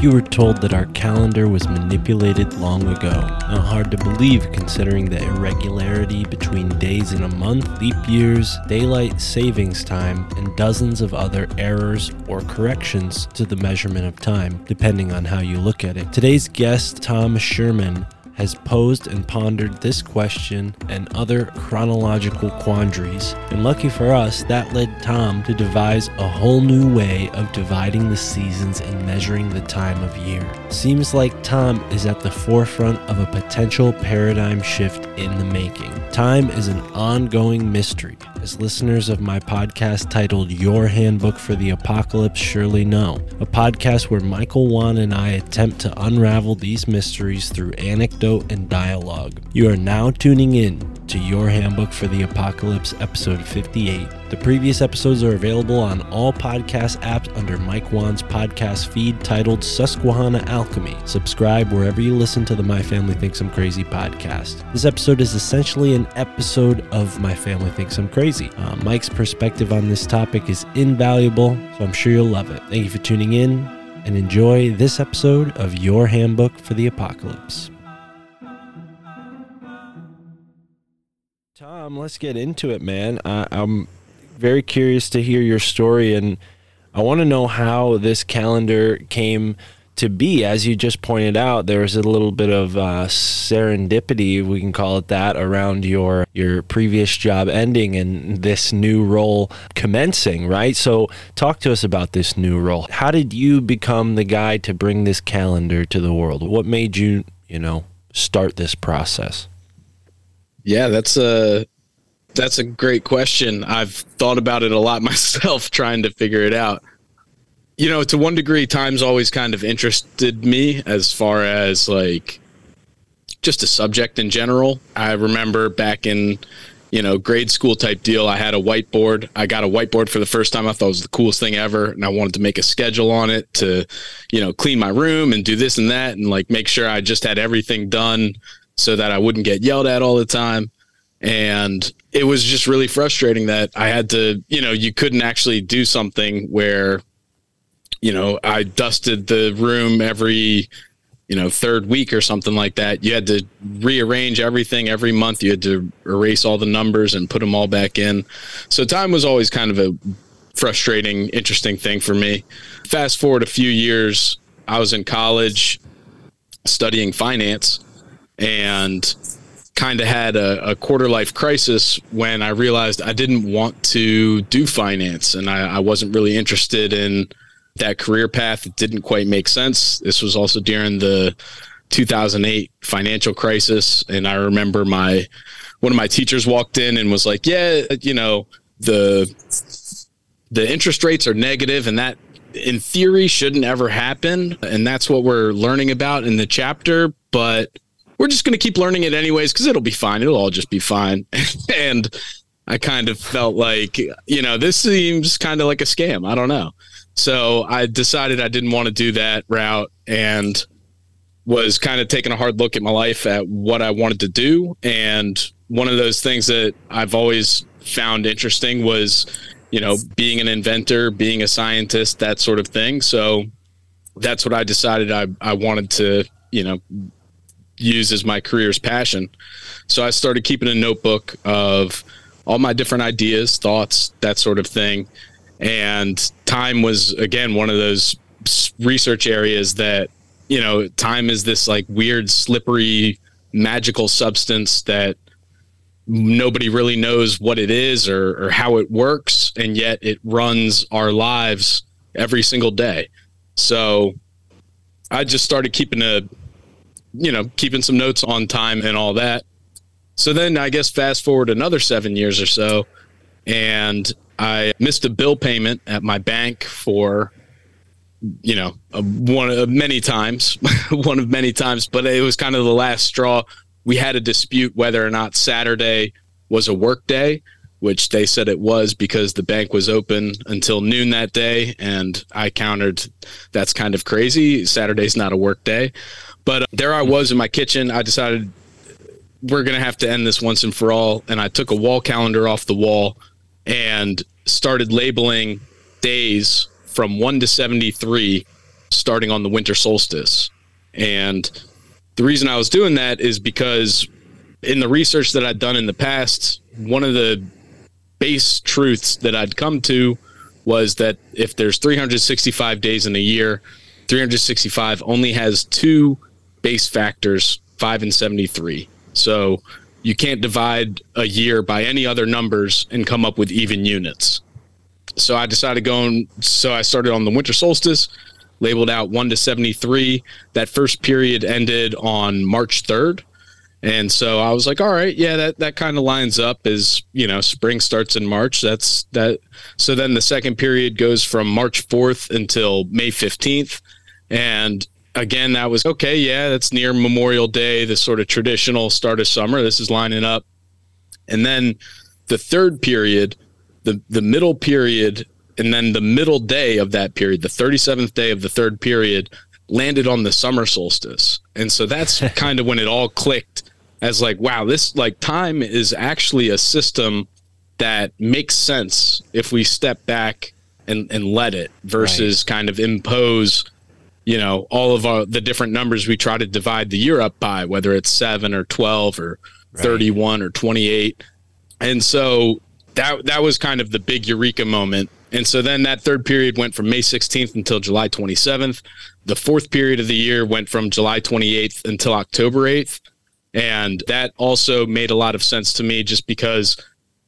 If you were told that our calendar was manipulated long ago? Not hard to believe considering the irregularity between days in a month, leap years, daylight savings time, and dozens of other errors or corrections to the measurement of time, depending on how you look at it. Today's guest, Tom Sherman, has posed and pondered this question and other chronological quandaries. And lucky for us, that led Tom to devise a whole new way of dividing the seasons and measuring the time of year. Seems like Tom is at the forefront of a potential paradigm shift in the making. Time is an ongoing mystery, as listeners of my podcast titled Your Handbook for the Apocalypse surely know. A podcast where Michael Wann and I attempt to unravel these mysteries through anecdote and dialogue. You are now tuning in to Your Handbook for the Apocalypse, episode 58. The previous episodes are available on all podcast apps under Mike Wann's podcast feed titled Susquehanna Alchemy. Subscribe wherever you listen to the My Family Thinks I'm Crazy podcast. This episode is essentially an episode of My Family Thinks I'm Crazy. Uh, Mike's perspective on this topic is invaluable, so I'm sure you'll love it. Thank you for tuning in and enjoy this episode of Your Handbook for the Apocalypse. Tom, let's get into it, man. I, I'm very curious to hear your story, and I want to know how this calendar came to be. As you just pointed out, there was a little bit of uh, serendipity, we can call it that, around your your previous job ending and this new role commencing, right? So, talk to us about this new role. How did you become the guy to bring this calendar to the world? What made you, you know, start this process? Yeah, that's a that's a great question. I've thought about it a lot myself trying to figure it out. You know, to one degree time's always kind of interested me as far as like just a subject in general. I remember back in you know, grade school type deal. I had a whiteboard. I got a whiteboard for the first time. I thought it was the coolest thing ever. And I wanted to make a schedule on it to, you know, clean my room and do this and that and like make sure I just had everything done so that I wouldn't get yelled at all the time. And it was just really frustrating that I had to, you know, you couldn't actually do something where, you know, I dusted the room every, you know, third week or something like that. You had to rearrange everything every month. You had to erase all the numbers and put them all back in. So time was always kind of a frustrating, interesting thing for me. Fast forward a few years, I was in college studying finance and kind of had a, a, quarter life crisis when I realized I didn't want to do finance and I, I, wasn't really interested in that career path. It didn't quite make sense. This was also during the 2008 financial crisis. And I remember my, one of my teachers walked in and was like, yeah, you know, the, the interest rates are negative and that in theory shouldn't ever happen. And that's what we're learning about in the chapter. But we're just going to keep learning it anyways because it'll be fine. It'll all just be fine. and I kind of felt like, you know, this seems kind of like a scam. I don't know. So I decided I didn't want to do that route and was kind of taking a hard look at my life at what I wanted to do. And one of those things that I've always found interesting was, you know, being an inventor, being a scientist, that sort of thing. So that's what I decided I, I wanted to, you know, use as my career's passion. So I started keeping a notebook of all my different ideas, thoughts, that sort of thing. And time was, again, one of those research areas that, you know, time is this like weird, slippery, magical substance that nobody really knows what it is or, or how it works. And yet it runs our lives every single day. So I just started keeping a, you know, keeping some notes on time and all that. So then I guess fast forward another seven years or so, and I missed a bill payment at my bank for, you know, a, one of many times, one of many times, but it was kind of the last straw. We had a dispute whether or not Saturday was a work day, which they said it was because the bank was open until noon that day. And I countered, that's kind of crazy. Saturday's not a work day. But uh, there I was in my kitchen. I decided we're going to have to end this once and for all. And I took a wall calendar off the wall and started labeling days from 1 to 73 starting on the winter solstice. And the reason I was doing that is because in the research that I'd done in the past, one of the base truths that I'd come to was that if there's 365 days in a year, 365 only has two base factors, 5 and 73. So you can't divide a year by any other numbers and come up with even units. So I decided going so I started on the winter solstice, labeled out 1 to 73. That first period ended on March 3rd. And so I was like, all right, yeah, that, that kind of lines up as, you know, spring starts in March. That's that. So then the second period goes from March 4th until May 15th. And again, that was okay. Yeah, that's near Memorial Day, the sort of traditional start of summer. This is lining up. And then the third period, the, the middle period, and then the middle day of that period, the 37th day of the third period, landed on the summer solstice. And so that's kind of when it all clicked as like, wow, this like time is actually a system that makes sense if we step back and, and let it versus kind of impose, you know, all of our, the different numbers we try to divide the year up by, whether it's seven or 12 or 31 or 28. And so that, that was kind of the big eureka moment. And so then that third period went from May 16th until July 27th. The fourth period of the year went from July 28th until October 8th. And that also made a lot of sense to me just because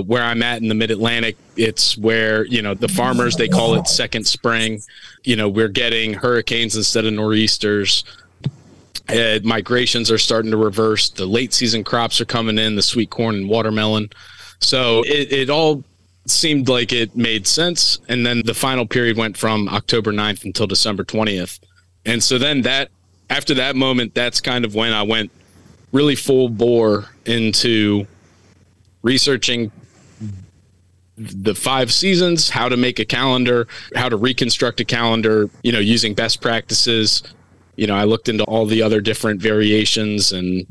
where I'm at in the mid Atlantic, it's where, you know, the farmers, they call it second spring. You know, we're getting hurricanes instead of nor'easters. Uh, migrations are starting to reverse. The late season crops are coming in, the sweet corn and watermelon. So it, it all seemed like it made sense. And then the final period went from October 9th until December 20th. And so then that, after that moment, that's kind of when I went really full bore into researching the five seasons, how to make a calendar, how to reconstruct a calendar, you know, using best practices. You know, I looked into all the other different variations and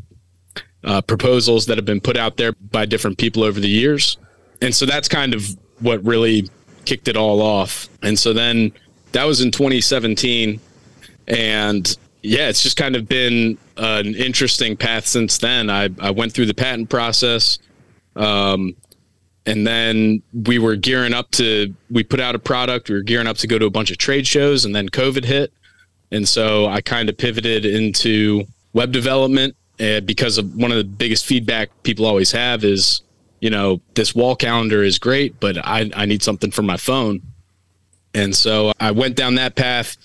uh, proposals that have been put out there by different people over the years. And so that's kind of what really kicked it all off. And so then that was in 2017. And yeah, it's just kind of been an interesting path since then. I, I went through the patent process. Um, and then we were gearing up to, we put out a product, we were gearing up to go to a bunch of trade shows, and then COVID hit. And so I kind of pivoted into web development uh, because of one of the biggest feedback people always have is, you know, this wall calendar is great, but I, I need something for my phone. And so I went down that path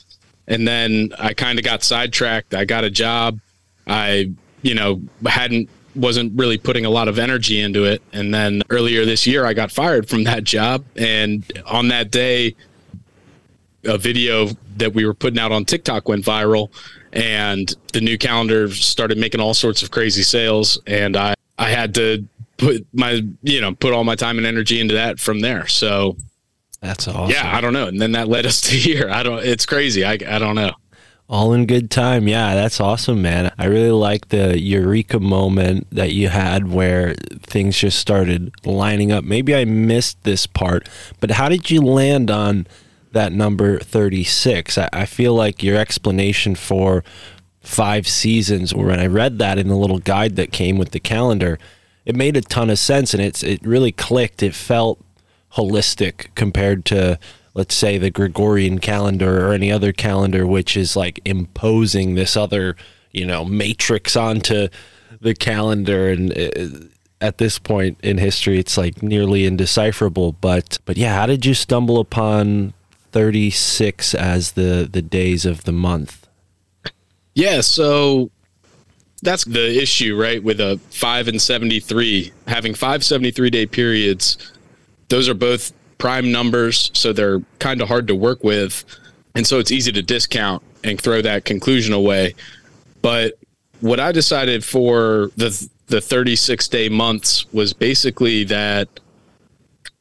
and then I kind of got sidetracked. I got a job. I, you know, hadn't wasn't really putting a lot of energy into it. And then earlier this year, I got fired from that job. And on that day, a video that we were putting out on TikTok went viral, and the new calendar started making all sorts of crazy sales. And I I had to put my you know put all my time and energy into that from there. So That's awesome. yeah, I don't know. And then that led us to here. I don't. It's crazy. I I don't know. All in good time. Yeah, that's awesome, man. I really like the eureka moment that you had where things just started lining up. Maybe I missed this part, but how did you land on that number 36? I, I feel like your explanation for five seasons, when I read that in the little guide that came with the calendar, it made a ton of sense and it's it really clicked. It felt holistic compared to let's say the Gregorian calendar or any other calendar, which is like imposing this other, you know, matrix onto the calendar. And uh, at this point in history, it's like nearly indecipherable. But, but yeah, how did you stumble upon 36 as the, the days of the month? Yeah, so that's the issue, right? With a five and 73, having five 73 day periods, those are both prime numbers, so they're kind of hard to work with. And so it's easy to discount and throw that conclusion away. But what I decided for the the 36 day months was basically that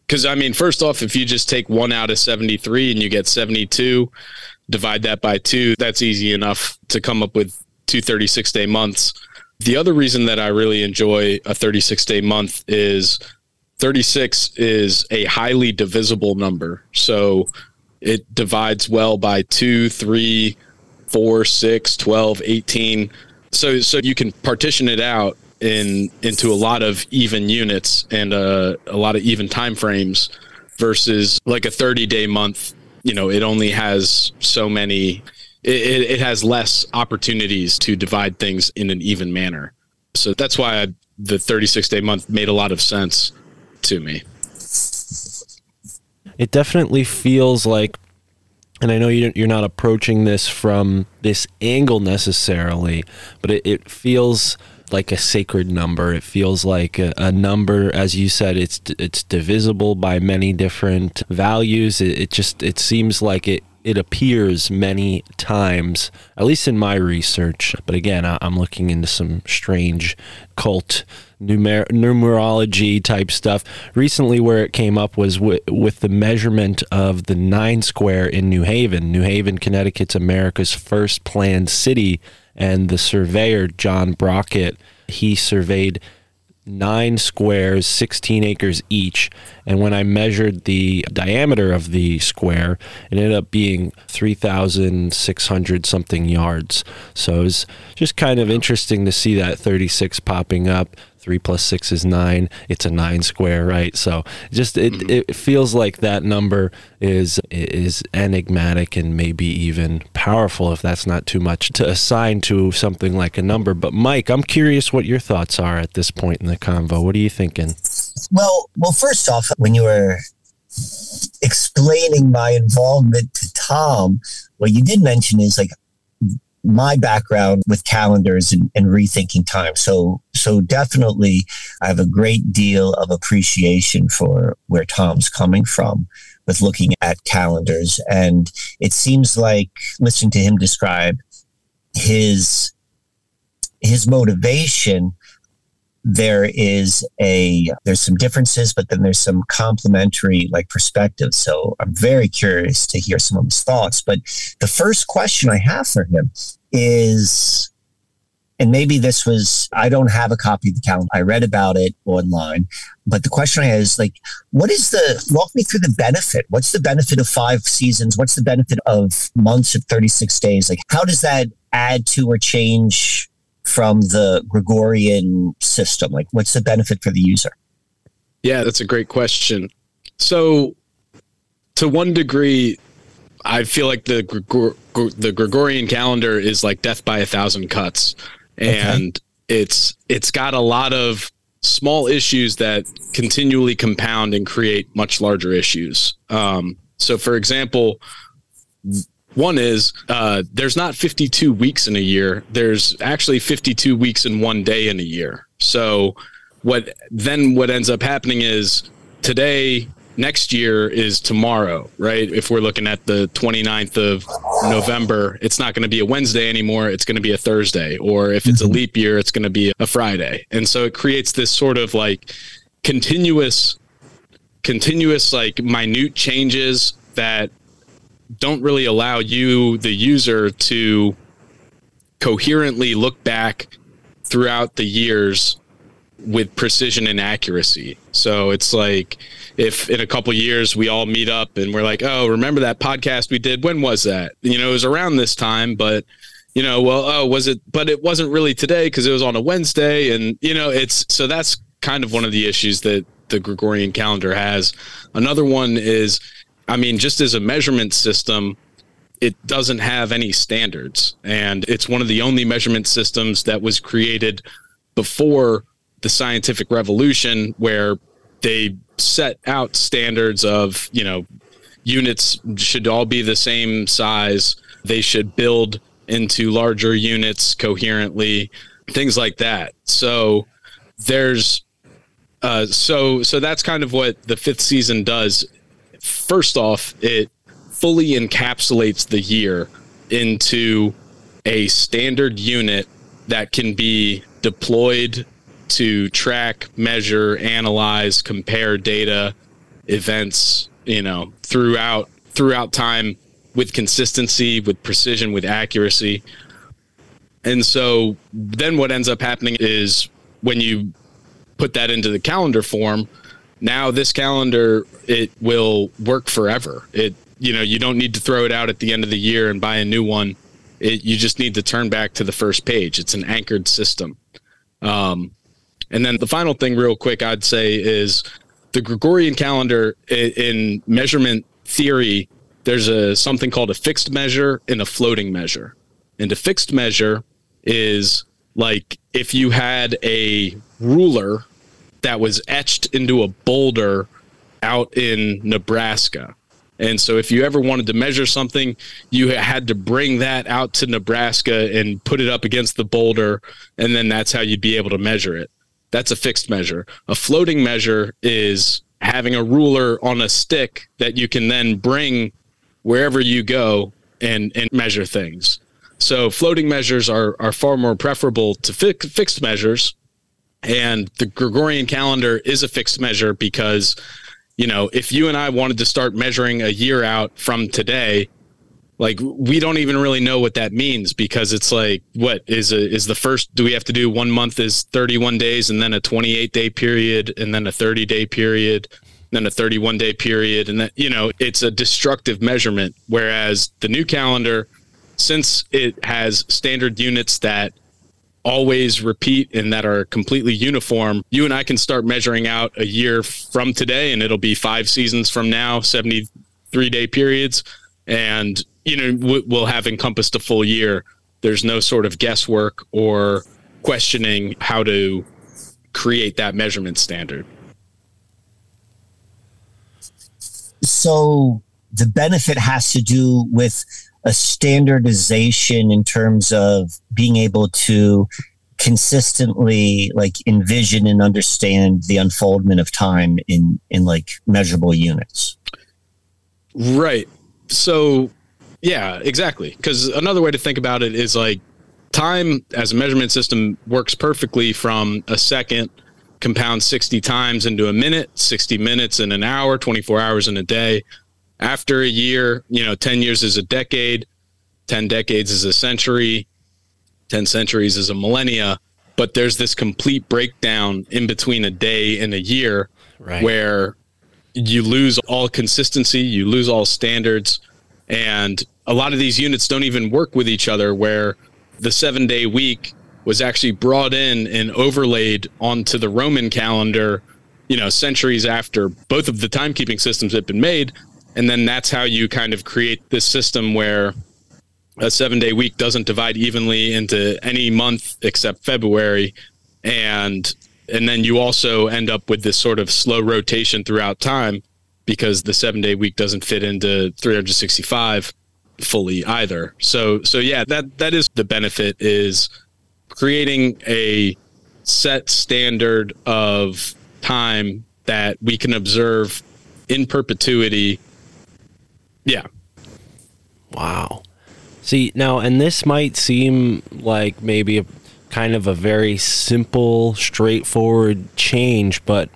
because I mean, first off, if you just take one out of 73 and you get 72, divide that by two, that's easy enough to come up with two 36 day months. The other reason that I really enjoy a 36 day month is 36 is a highly divisible number. So it divides well by 2, 3, 4, 6, 12, 18. So so you can partition it out in into a lot of even units and uh, a lot of even time frames versus like a 30 day month, you know, it only has so many it, it has less opportunities to divide things in an even manner. So that's why I, the 36 day month made a lot of sense to me. It definitely feels like, and I know you- you're not approaching this from this angle necessarily, but it, it feels like a sacred number. It feels like a, a number, as you said, it's it's divisible by many different values. It, it just it seems like it it appears many times, at least in my research. But again, I, I'm looking into some strange cult numer- numerology type stuff. Recently, where it came up was w- with the measurement of the nine square in New Haven. New Haven, Connecticut's America's first planned city. And the surveyor, John Brockett, he surveyed nine squares, 16 acres each. And when I measured the diameter of the square, it ended up being 3,600 something yards. So it was just kind of interesting to see that 36 popping up. Three plus six is nine. It's a nine square, right? So just it, mm-hmm. it feels like that number is is enigmatic and maybe even powerful if that's not too much to assign to something like a number. But Mike, I'm curious what your thoughts are at this point in the convo. What are you thinking? Well, well, first off, when you were explaining my involvement to Tom, what you did mention is like my background with calendars and, and rethinking time. So, so definitely, I have a great deal of appreciation for where Tom's coming from with looking at calendars, and it seems like listening to him describe his his motivation there is a there's some differences but then there's some complementary like perspectives. So i'm very curious to hear some of his thoughts. But the first question i have for him is and maybe this was i don't have a copy of the calendar. I read about it online. But the question i have is like what is the walk me through the benefit. What's the benefit of five seasons? What's the benefit of months of 36 days? Like how does that add to or change from the Gregorian system? Like, what's the benefit for the user? Yeah, that's a great question. So, to one degree, I feel like the Gregor- the Gregorian calendar is like death by a thousand cuts, and it's it's got a lot of small issues that continually compound and create much larger issues. Um, so, for example, one is uh, there's not 52 weeks in a year. There's actually 52 weeks in one day in a year. So what then what ends up happening is today next year is tomorrow, right? If we're looking at the 29th of November, it's not going to be a Wednesday anymore. It's going to be a Thursday. Or if it's a leap year, it's going to be a Friday. And so it creates this sort of like continuous, continuous, like minute changes that don't really allow you, the user, to coherently look back throughout the years with precision and accuracy. So it's like if in a couple years we all meet up and we're like, "Oh, remember that podcast we did? When was that?" You know, it was around this time, but you know, well, oh, was it but it wasn't really today cuz it was on a Wednesday and you know, it's so that's kind of one of the issues that the Gregorian calendar has. Another one is I mean, just as a measurement system, it doesn't have any standards. And it's one of the only measurement systems that was created before the scientific revolution where they set out standards of you know units should all be the same size. They should build into larger units coherently things like that. So there's uh so so that's kind of what the fifth season does first off it fully encapsulates the year into a standard unit that can be deployed to track, measure, analyze, compare data, events, you know, throughout throughout time with consistency, with precision, with accuracy. And so then what ends up happening is when you put that into the calendar form, now this calendar it will work forever. It you know, you don't need to throw it out at the end of the year and buy a new one. It, you just need to turn back to the first page. It's an anchored system. Um, and then the final thing, real quick, I'd say is the Gregorian calendar in measurement theory. There's a something called a fixed measure and a floating measure. And a fixed measure is like if you had a ruler that was etched into a boulder out in Nebraska. And so if you ever wanted to measure something, you had to bring that out to Nebraska and put it up against the boulder. And then that's how you'd be able to measure it. That's a fixed measure. A floating measure is having a ruler on a stick that you can then bring wherever you go and, and measure things. So floating measures are, are far more preferable to fi- fixed measures. And the Gregorian calendar is a fixed measure because you know, if you and I wanted to start measuring a year out from today, like we don't even really know what that means because it's like what is a, is the first do we have to do one month is 31 days and then a 28 day period and then a 30 day period then a 31 day period and that you know it's a destructive measurement. Whereas the new calendar since it has standard units that always repeat and that are completely uniform, you and I can start measuring out a year from today and it'll be five seasons from now, 73 day periods. And, you know, we'll have encompassed a full year. There's no sort of guesswork or questioning how to create that measurement standard. So the benefit has to do with a standardization in terms of being able to consistently like envision and understand the unfoldment of time in in like measurable units Right. So, yeah, exactly. Because another way to think about it is like time as a measurement system works perfectly from a second compound 60 times into a minute, 60 minutes in an hour, 24 hours in a day. After a year, you know, 10 years is a decade, 10 decades is a century, 10 centuries is a millennia. But there's this complete breakdown in between a day and a year Right. where you lose all consistency, you lose all standards, and a lot of these units don't even work with each other. Where the seven day week was actually brought in and overlaid onto the Roman calendar, you know, centuries after both of the timekeeping systems had been made. And then that's how you kind of create this system where a seven day week doesn't divide evenly into any month except February. And and then you also end up with this sort of slow rotation throughout time because the seven day week doesn't fit into 365 fully either. So so yeah, that that is the benefit is creating a set standard of time that we can observe in perpetuity. Yeah. Wow. See, now, and this might seem like maybe a kind of a very simple, straightforward change, but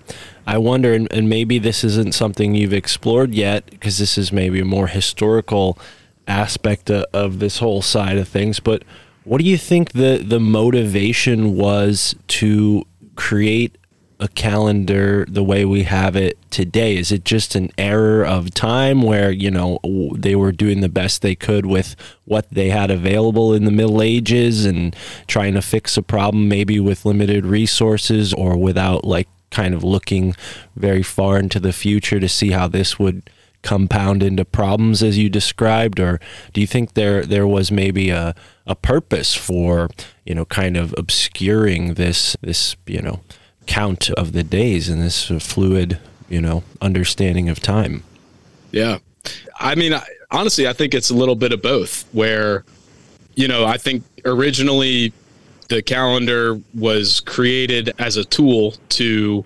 I wonder, and, and maybe this isn't something you've explored yet, because this is maybe a more historical aspect of, of this whole side of things. But what do you think the the motivation was to create a calendar the way we have it today? Is it just an error of time where, you know, they were doing the best they could with what they had available in the Middle Ages and trying to fix a problem maybe with limited resources or without like kind of looking very far into the future to see how this would compound into problems as you described or do you think there there was maybe a a purpose for you know kind of obscuring this this you know count of the days and this fluid, you know, understanding of time. Yeah. I mean, I, honestly, I think it's a little bit of both where, you know, I think originally the calendar was created as a tool to,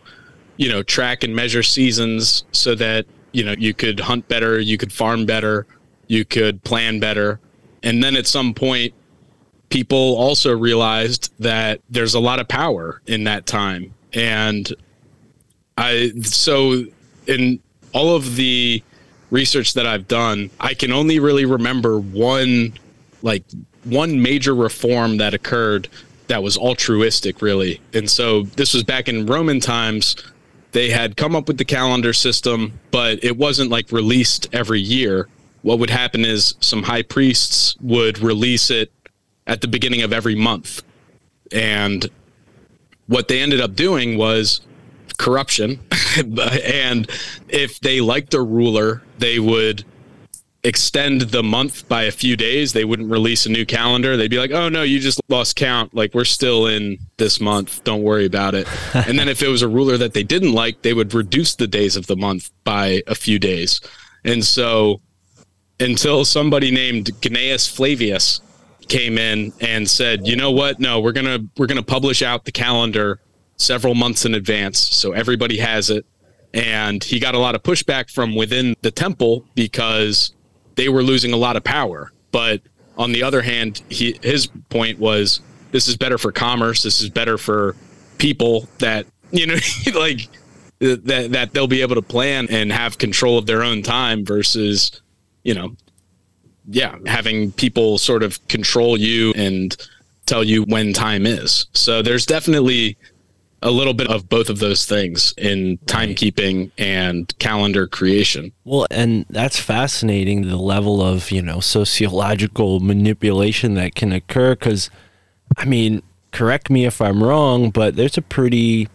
you know, track and measure seasons so that, you know, you could hunt better, you could farm better, you could plan better. And then at some point, people also realized that there's a lot of power in that time and I so in all of the research that I've done, I can only really remember one like one major reform that occurred that was altruistic really. And so this was back in Roman times. They had come up with the calendar system, but it wasn't like released every year. What would happen is some high priests would release it at the beginning of every month. And what they ended up doing was corruption. and if they liked a ruler, they would extend the month by a few days. They wouldn't release a new calendar. They'd be like, oh, no, you just lost count. Like, we're still in this month. Don't worry about it. and then if it was a ruler that they didn't like, they would reduce the days of the month by a few days. And so until somebody named Gnaeus Flavius came in and said, "You know what? No, we're going to we're going to publish out the calendar several months in advance so everybody has it." And he got a lot of pushback from within the temple because they were losing a lot of power. But on the other hand, he, his point was this is better for commerce, this is better for people that, you know, like that that they'll be able to plan and have control of their own time versus, you know, yeah, having people sort of control you and tell you when time is. So there's definitely a little bit of both of those things in timekeeping and calendar creation. Well, and that's fascinating the level of, you know, sociological manipulation that can occur cuz I mean, correct me if I'm wrong, but there's a pretty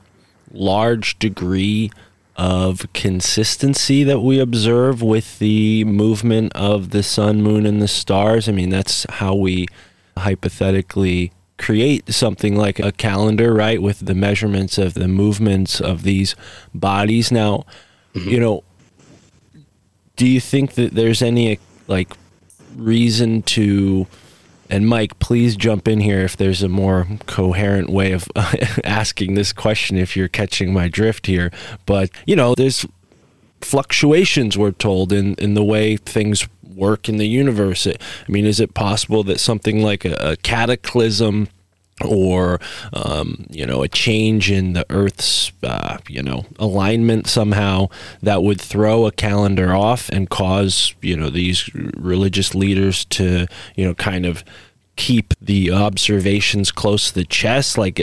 large degree of consistency that we observe with the movement of the sun, moon, and the stars. I mean, that's how we hypothetically create something like a calendar, right? With the measurements of the movements of these bodies. Now, mm-hmm. you know, do you think that there's any like reason to and Mike, please jump in here if there's a more coherent way of asking this question if you're catching my drift here. But, you know, there's fluctuations, we're told, in, in the way things work in the universe. I mean, is it possible that something like a, a cataclysm or um, you know a change in the earth's uh, you know alignment somehow that would throw a calendar off and cause you know these religious leaders to you know kind of keep the observations close to the chest like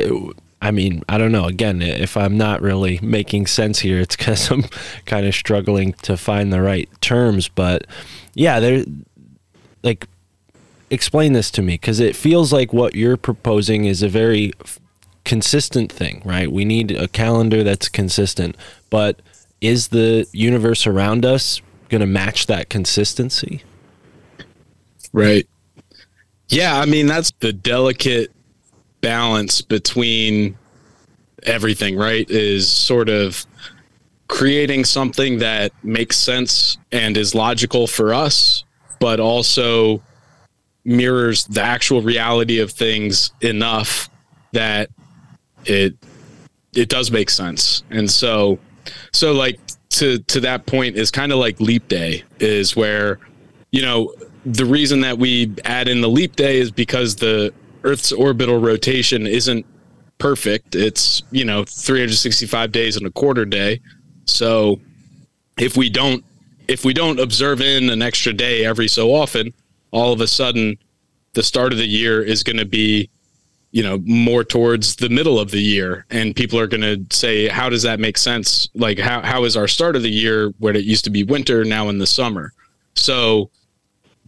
I mean, I don't know. Again, if I'm not really making sense here, it's because I'm kind of struggling to find the right terms. But yeah, there, like explain this to me because it feels like what you're proposing is a very f- consistent thing, right? We need a calendar that's consistent, but is the universe around us going to match that consistency? Right. Yeah, I mean that's the delicate balance between everything, right? Is sort of creating something that makes sense and is logical for us, but also mirrors the actual reality of things enough that it it does make sense. And so so like to to that point is kind of like leap day is where you know the reason that we add in the leap day is because the earth's orbital rotation isn't perfect. It's, you know, 365 days and a quarter day, So if we don't if we don't observe in an extra day every so often, all of a sudden the start of the year is going to be you know more towards the middle of the year. And people are going to say how does that make sense? Like how how is our start of the year when it used to be winter now in the summer? So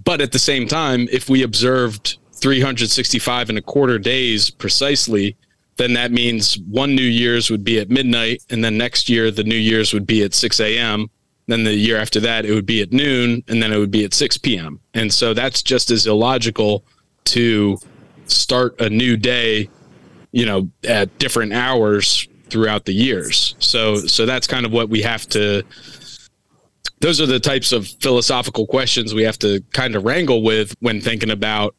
but at the same time if we observed 365 and a quarter days precisely then that means one new year's would be at midnight and then next year the new year's would be at 6 a.m then the year after that it would be at noon and then it would be at 6 p.m and so that's just as illogical to start a new day you know at different hours throughout the years. So so that's kind of what we have to those are the types of philosophical questions we have to kind of wrangle with when thinking about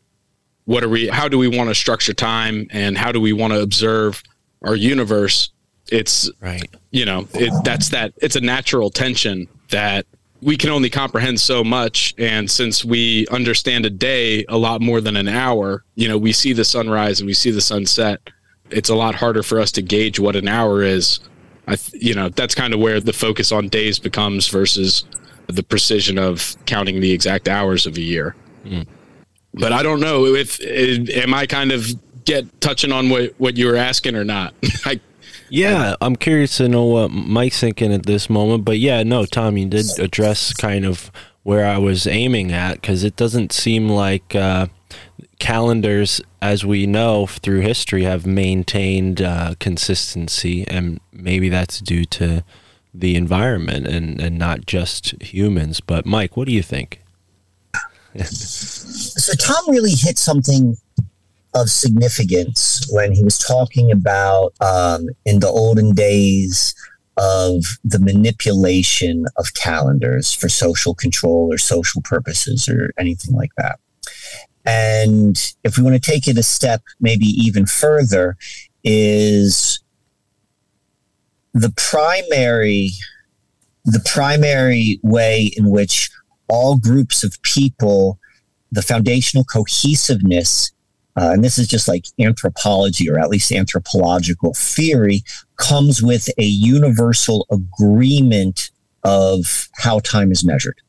what are we how do we want to structure time and how do we want to observe our universe? It's Right. you know it, that's that it's a natural tension that we can only comprehend so much. And since we understand a day a lot more than an hour you know we see the sunrise and we see the sunset it's a lot harder for us to gauge what an hour is. I th- you know that's kind of where the focus on days becomes versus the precision of counting the exact hours of a year. Hmm. But i don't know if, if am i kind of get touching on what what you were asking or not? I, Yeah, I'm curious to know what Mike's thinking at this moment. But yeah, no, Tom, you did address kind of where I was aiming at because it doesn't seem like uh, calendars, as we know through history, have maintained uh, consistency, and maybe that's due to the environment and, and not just humans. But Mike, what do you think? So Tom really hit something of significance when he was talking about um, in the olden days of the manipulation of calendars for social control or social purposes or anything like that. And if we want to take it a step maybe even further, is the primary the primary way in which all groups of people the foundational cohesiveness, uh, and this is just like anthropology or at least anthropological theory, comes with a universal agreement of how time is measured.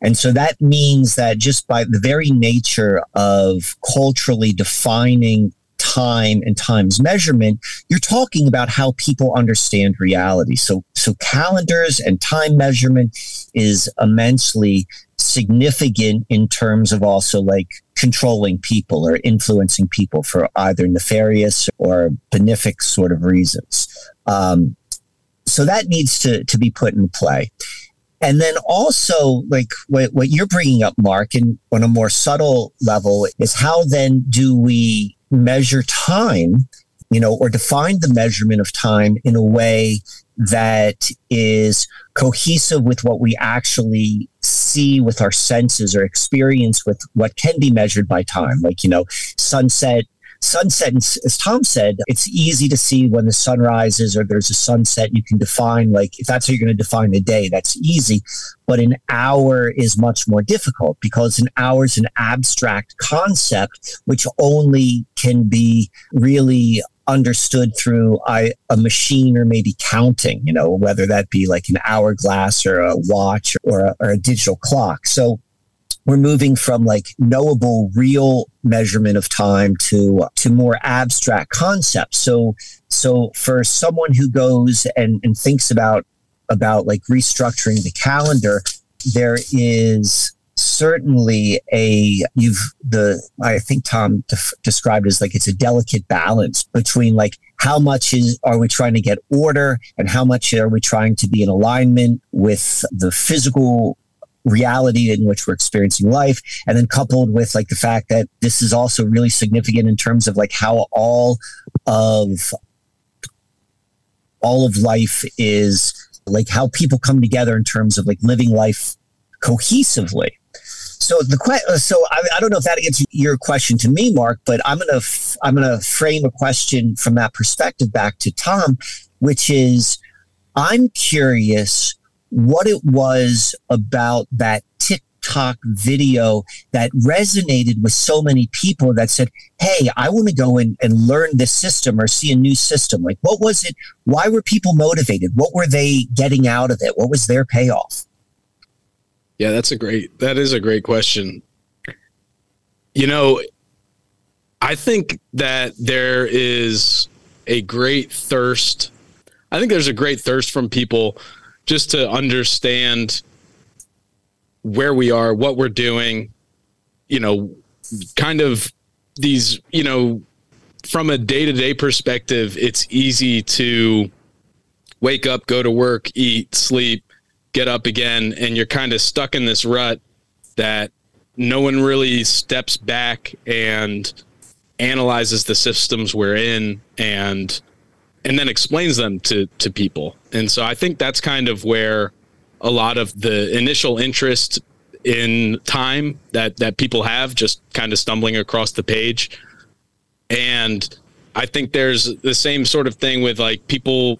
And so that means that just by the very nature of culturally defining time and time's measurement, you're talking about how people understand reality. So, so calendars and time measurement is immensely significant in terms of also like controlling people or influencing people for either nefarious or benefic sort of reasons. Um, so that needs to, to be put in play. And then also, like what, what you're bringing up, Mark, and on a more subtle level, is how then do we measure time, you know, or define the measurement of time in a way that is cohesive with what we actually see with our senses or experience with what can be measured by time, like, you know, sunset. Sunset, as Tom said, it's easy to see when the sun rises or there's a sunset. You can define, like, if that's how you're going to define the day, that's easy. But an hour is much more difficult because an hour is an abstract concept which only can be really understood through I, a machine or maybe counting, you know, whether that be like an hourglass or a watch or a, or a digital clock. So we're moving from like knowable real measurement of time to to more abstract concepts. So so for someone who goes and, and thinks about about like restructuring the calendar, there is certainly a you've the i think tom def- described as like it's a delicate balance between like how much is are we trying to get order and how much are we trying to be in alignment with the physical reality in which we're experiencing life. And then coupled with like the fact that this is also really significant in terms of like how all of all of life is like how people come together in terms of like living life cohesively. So the que- so I, I don't know if that answers your question to me, Mark, but I'm gonna f- I'm gonna frame a question from that perspective back to Tom, which is I'm curious what it was about that TikTok video that resonated with so many people that said, Hey, I want to go in and learn this system or see a new system? Like, what was it? Why were people motivated? What were they getting out of it? What was their payoff? Yeah, that's a great that is a great question. You know, I think that there is a great thirst. I think there's a great thirst from people just to understand where we are, what we're doing, you know, kind of these, you know, from a day-to-day perspective, it's easy to wake up, go to work, eat, sleep, get up again and you're kind of stuck in this rut that no one really steps back and analyzes the systems we're in and and then explains them to to people. And so I think that's kind of where a lot of the initial interest in time that that people have just kind of stumbling across the page. And I think there's the same sort of thing with like people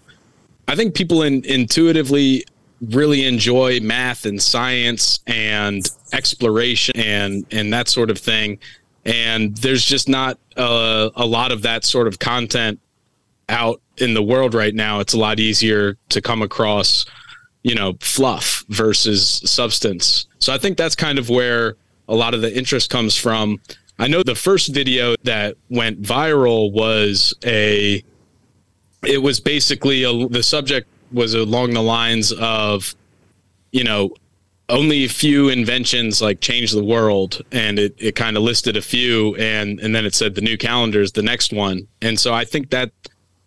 I think people in, intuitively really enjoy math and science and exploration and and that sort of thing and there's just not a, a lot of that sort of content out in the world right now it's a lot easier to come across you know fluff versus substance. So i think that's kind of where a lot of the interest comes from. I know the first video that went viral was a it was basically a, the subject was along the lines of, you know, only a few inventions like change the world and it, it kind of listed a few and and then it said the new calendar is the next one. And so i think that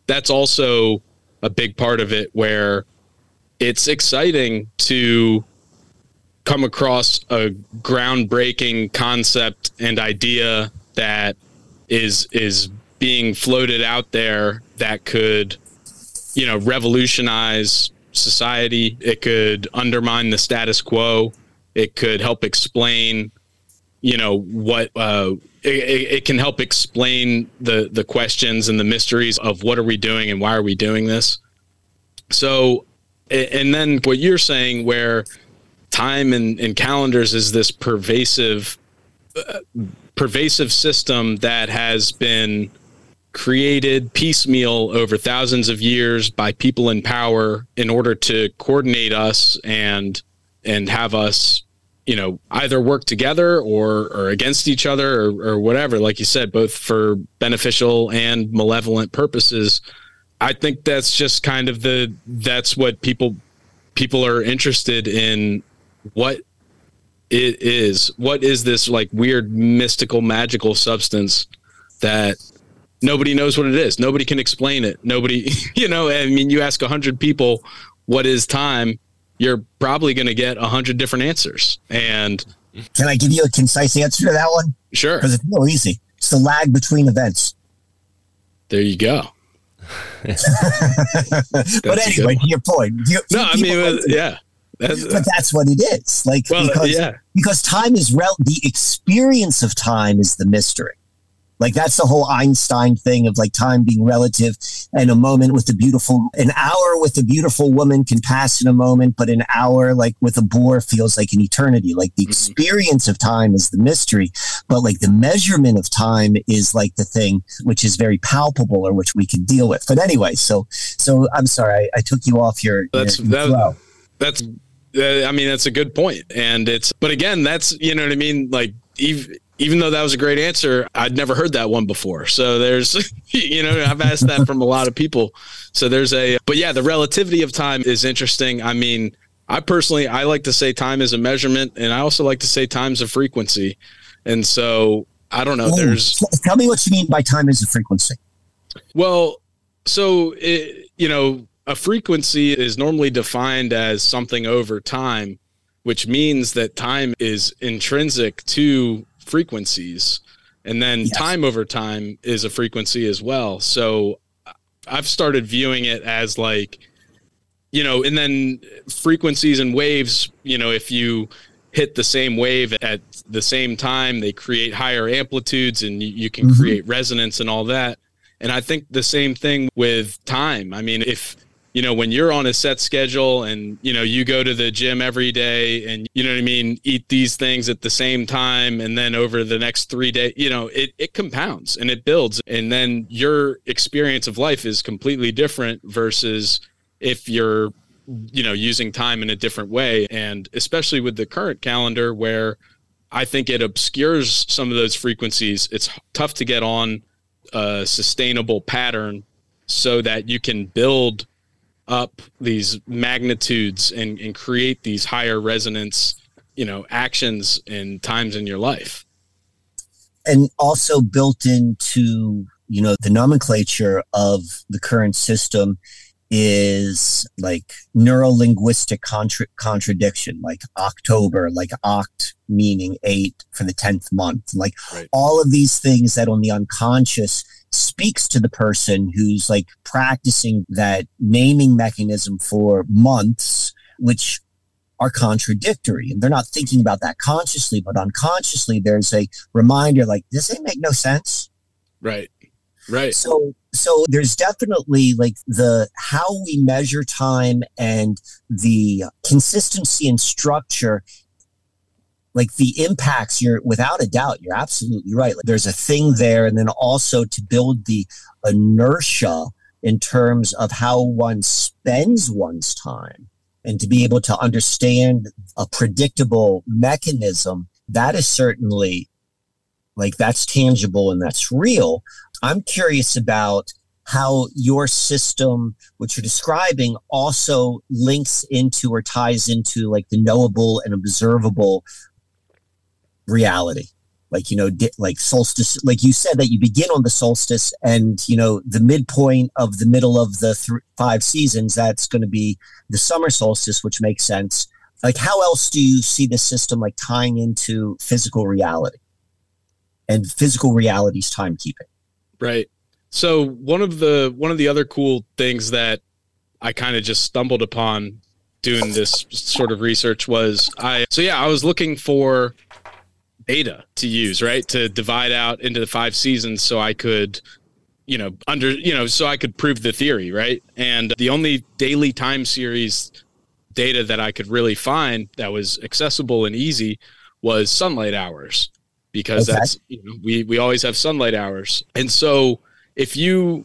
that's also a big part of it where it's exciting to come across a groundbreaking concept and idea that is is being floated out there that could you know, revolutionize society. It could undermine the status quo. It could help explain, you know, what uh, it, it can help explain the the questions and the mysteries of what are we doing and why are we doing this. So, and then what you're saying, where time and, and calendars is this pervasive, uh, pervasive system that has been created piecemeal over thousands of years by people in power in order to coordinate us and and have us you know either work together or or against each other or, or whatever like you said both for beneficial and malevolent purposes i think that's just kind of the that's what people people are interested in what it is what is this like weird mystical magical substance that nobody knows what it is. Nobody can explain it. Nobody, you know, I mean, you ask a hundred people, what is time? You're probably going to get a hundred different answers. And can I give you a concise answer to that one? Sure. Because it's real easy. It's the lag between events. There you go. but anyway, to your point. You, no, I mean, yeah. That's, but that's what it is. Like well, because, yeah. because time is rel- the experience of time is the mystery. Like that's the whole Einstein thing of like time being relative and a moment with a beautiful, an hour with a beautiful woman can pass in a moment, but an hour like with a bore feels like an eternity. Like the mm-hmm. experience of time is the mystery, but like the measurement of time is like the thing which is very palpable or which we can deal with. But anyway, so, so I'm sorry, I, I took you off your, that's, your, that, that's, uh, I mean, that's a good point. And it's, but again, that's, you know what I mean? Like, even, even though that was a great answer, I'd never heard that one before. So there's, you know, I've asked that from a lot of people. So there's a, but yeah, the relativity of time is interesting. I mean, I personally, I like to say time is a measurement and I also like to say time's a frequency. And so I don't know, there's. Tell me what you mean by time is a frequency. Well, so, it, you know, a frequency is normally defined as something over time, which means that time is intrinsic to frequencies and then yes. time over time is a frequency as well so i've started viewing it as like you know and then frequencies and waves you know if you hit the same wave at the same time they create higher amplitudes and you, can mm-hmm. create resonance and all that and i think the same thing with time i mean if you know, when you're on a set schedule and, you know, you go to the gym every day and, you know what I mean, eat these things at the same time. And then over the next three days, you know, it, it compounds and it builds. And then your experience of life is completely different versus if you're, you know, using time in a different way. And especially with the current calendar where I think it obscures some of those frequencies, it's tough to get on a sustainable pattern so that you can build up these magnitudes and, and create these higher resonance you know actions and times in your life and also built into you know the nomenclature of the current system is like neurolinguistic contra- contradiction like october like oct meaning eight for the 10th month like Right. all of these things that on the unconscious speaks to the person who's like practicing that naming mechanism for months which are contradictory and they're not thinking about that consciously but unconsciously there's a reminder like this ain't make no sense? Right. Right. So so there's definitely like the how we measure time and the consistency and structure like the impacts you're without a doubt you're absolutely right. Like there's a thing there and then also to build the inertia in terms of how one spends one's time and to be able to understand a predictable mechanism that is certainly like that's tangible and that's real. I'm curious about how your system which you're describing also links into or ties into like the knowable and observable reality. Like you know like solstice like you said that you begin on the solstice and you know the midpoint of the middle of the th- five seasons that's going to be the summer solstice which makes sense. Like how else do you see the system like tying into physical reality and physical reality's timekeeping? Right. So one of the one of the other cool things that i kind of just stumbled upon doing this sort of research was i so yeah i was looking for data to use right? To divide out into the five seasons so i could you know under you know so i could prove the theory right? And the only daily time series data that i could really find that was accessible and easy was sunlight hours because Okay. that's you know, we we always have sunlight hours. And so if you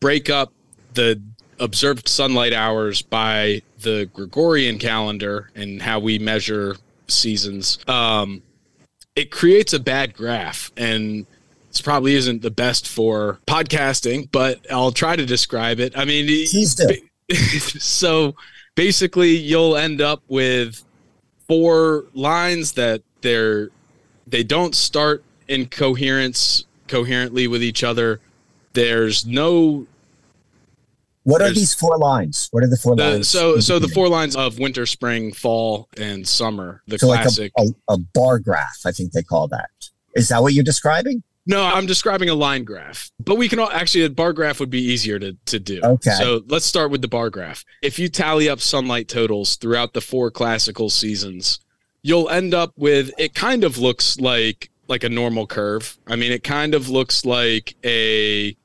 break up the observed sunlight hours by the Gregorian calendar and how we measure seasons, um, it creates a bad graph. And this probably isn't the best for podcasting, but I'll try to describe it. I mean, so basically, you'll end up with four lines that they're they don't start in coherence coherently with each other. There's no what are these four lines what are the four the, lines so so the four lines of winter, spring, fall, and summer. The so like classic. a, a, a bar graph i think they call that is that what you're describing no, I'm describing a line graph, but we can all actually a bar graph would be easier to to do. Okay. So let's start with the bar graph. If you tally up sunlight totals throughout the four classical seasons, you'll end up with it kind of looks like like a normal curve. I mean, it kind of looks like a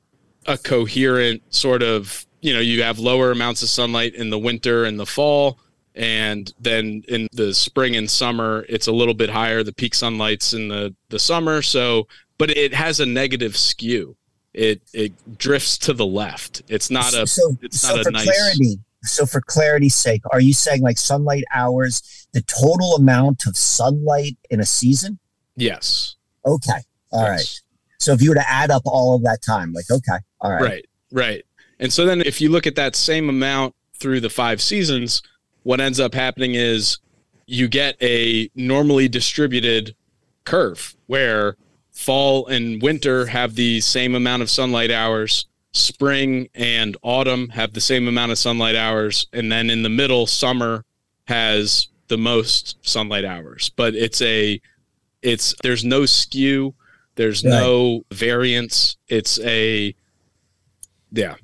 a coherent sort of, you know, you have lower amounts of sunlight in the winter and the fall and then in the spring and summer it's a little bit higher. The peak sunlight's in the the summer so but it has a negative skew. It it drifts to the left. It's not a so, it's so not a for nice clarity so for clarity's sake are you saying like sunlight hours the total amount of sunlight in a season? Yes. Okay. All right. Yes. so if you were to add up all of that time like okay. All right. Right, right. And so then if you look at that same amount through the five seasons, what ends up happening is you get a normally distributed curve where fall and winter have the same amount of sunlight hours, spring and autumn have the same amount of sunlight hours, and then in the middle, summer has the most sunlight hours. But it's a it's there's no skew, there's Right. no variance. It's a yeah.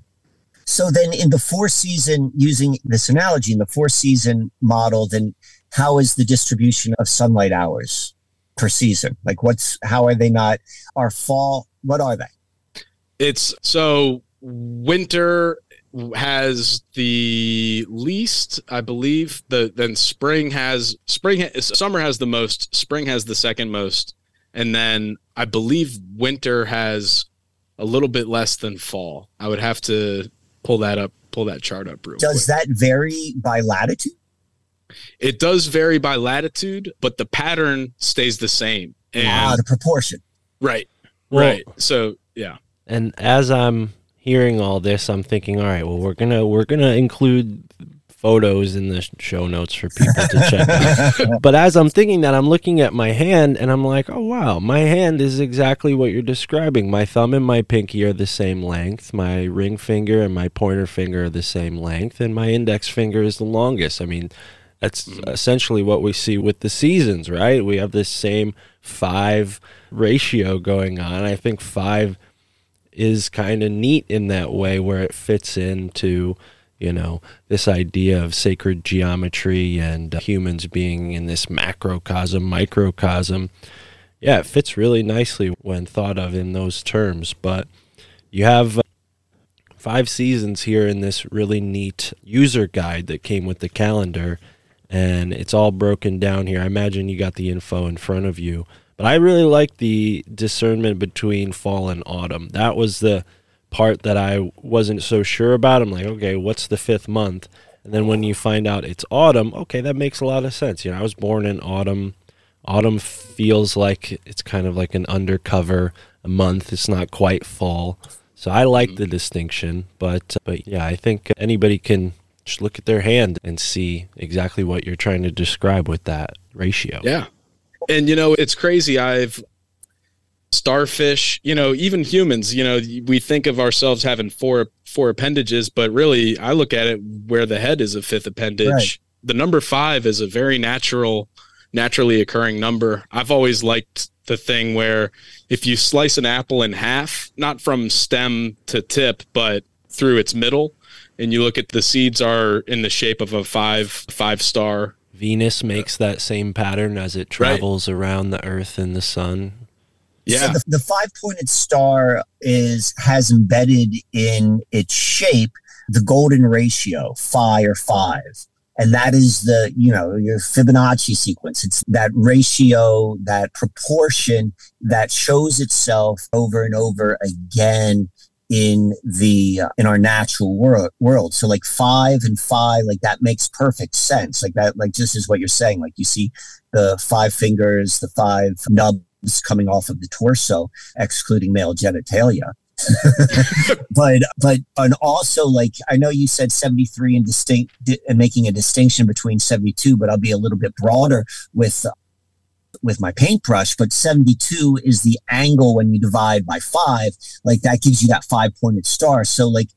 So then in the four season, using this analogy in the four season model, then how is the distribution of sunlight hours per season? Like what's, how are they not, are fall, what are they? It's so winter has the least, I believe. The then spring has spring summer has the most, spring has the second most, and then I believe winter has a little bit less than fall. I would have to pull that up, pull that chart up real Does quick. that vary by latitude? It does vary by latitude, but the pattern stays the same. And ah, the proportion. right, Well, right. So yeah, And as I'm hearing all this, I'm thinking, all right, well, we're gonna we're gonna include photos in the show notes for people to check out. But as I'm thinking that, I'm looking at my hand and I'm like, oh wow, my hand is exactly what you're describing. My thumb and my pinky are the same length. My ring finger and my pointer finger are the same length, and my index finger is the longest. I mean, that's hmm. essentially what we see with the seasons, right? We have this same five ratio going on. I think five is kind of neat in that way where it fits into you know this idea of sacred geometry and uh, humans being in this macrocosm microcosm yeah it fits really nicely when thought of in those terms but you have uh, five seasons here in this really neat user guide that came with the calendar and it's all broken down here i imagine you got the info in front of you but I really like the discernment between fall and autumn. That was the part that I wasn't so sure about. I'm like, okay, what's the fifth month? And then when you find out it's autumn, okay, that makes a lot of sense. You know, I was born in autumn. Autumn feels like it's kind of like an undercover month. It's not quite fall. So I like the distinction, but but yeah, I think anybody can just look at their hand and see exactly what you're trying to describe with that ratio. Yeah. And you know, it's crazy. I've starfish, you know, even humans, you know, we think of ourselves having four four appendages, but really I look at it where the head is a fifth appendage. Right. The number 5 is a very natural naturally occurring number. I've always liked the thing where if you slice an apple in half, not from stem to tip, but through its middle, and you look at the seeds are in the shape of a five five star Venus makes that same pattern as it travels around the Earth and the Sun. Yeah. So the, the five pointed star is has embedded in its shape the golden ratio, phi or five. And that is the, you know, your Fibonacci sequence. It's that ratio, that proportion that shows itself over and over again in the uh, in our natural world world so like five and five like that makes perfect sense like that like just is what you're saying like you see the five fingers the five nubs coming off of the torso excluding male genitalia but but and also like i know you said 73 and distinct and making a distinction between 72 but i'll be a little bit broader with with my paintbrush, but 72 is the angle when you divide by five, like that gives you that five pointed star. So, like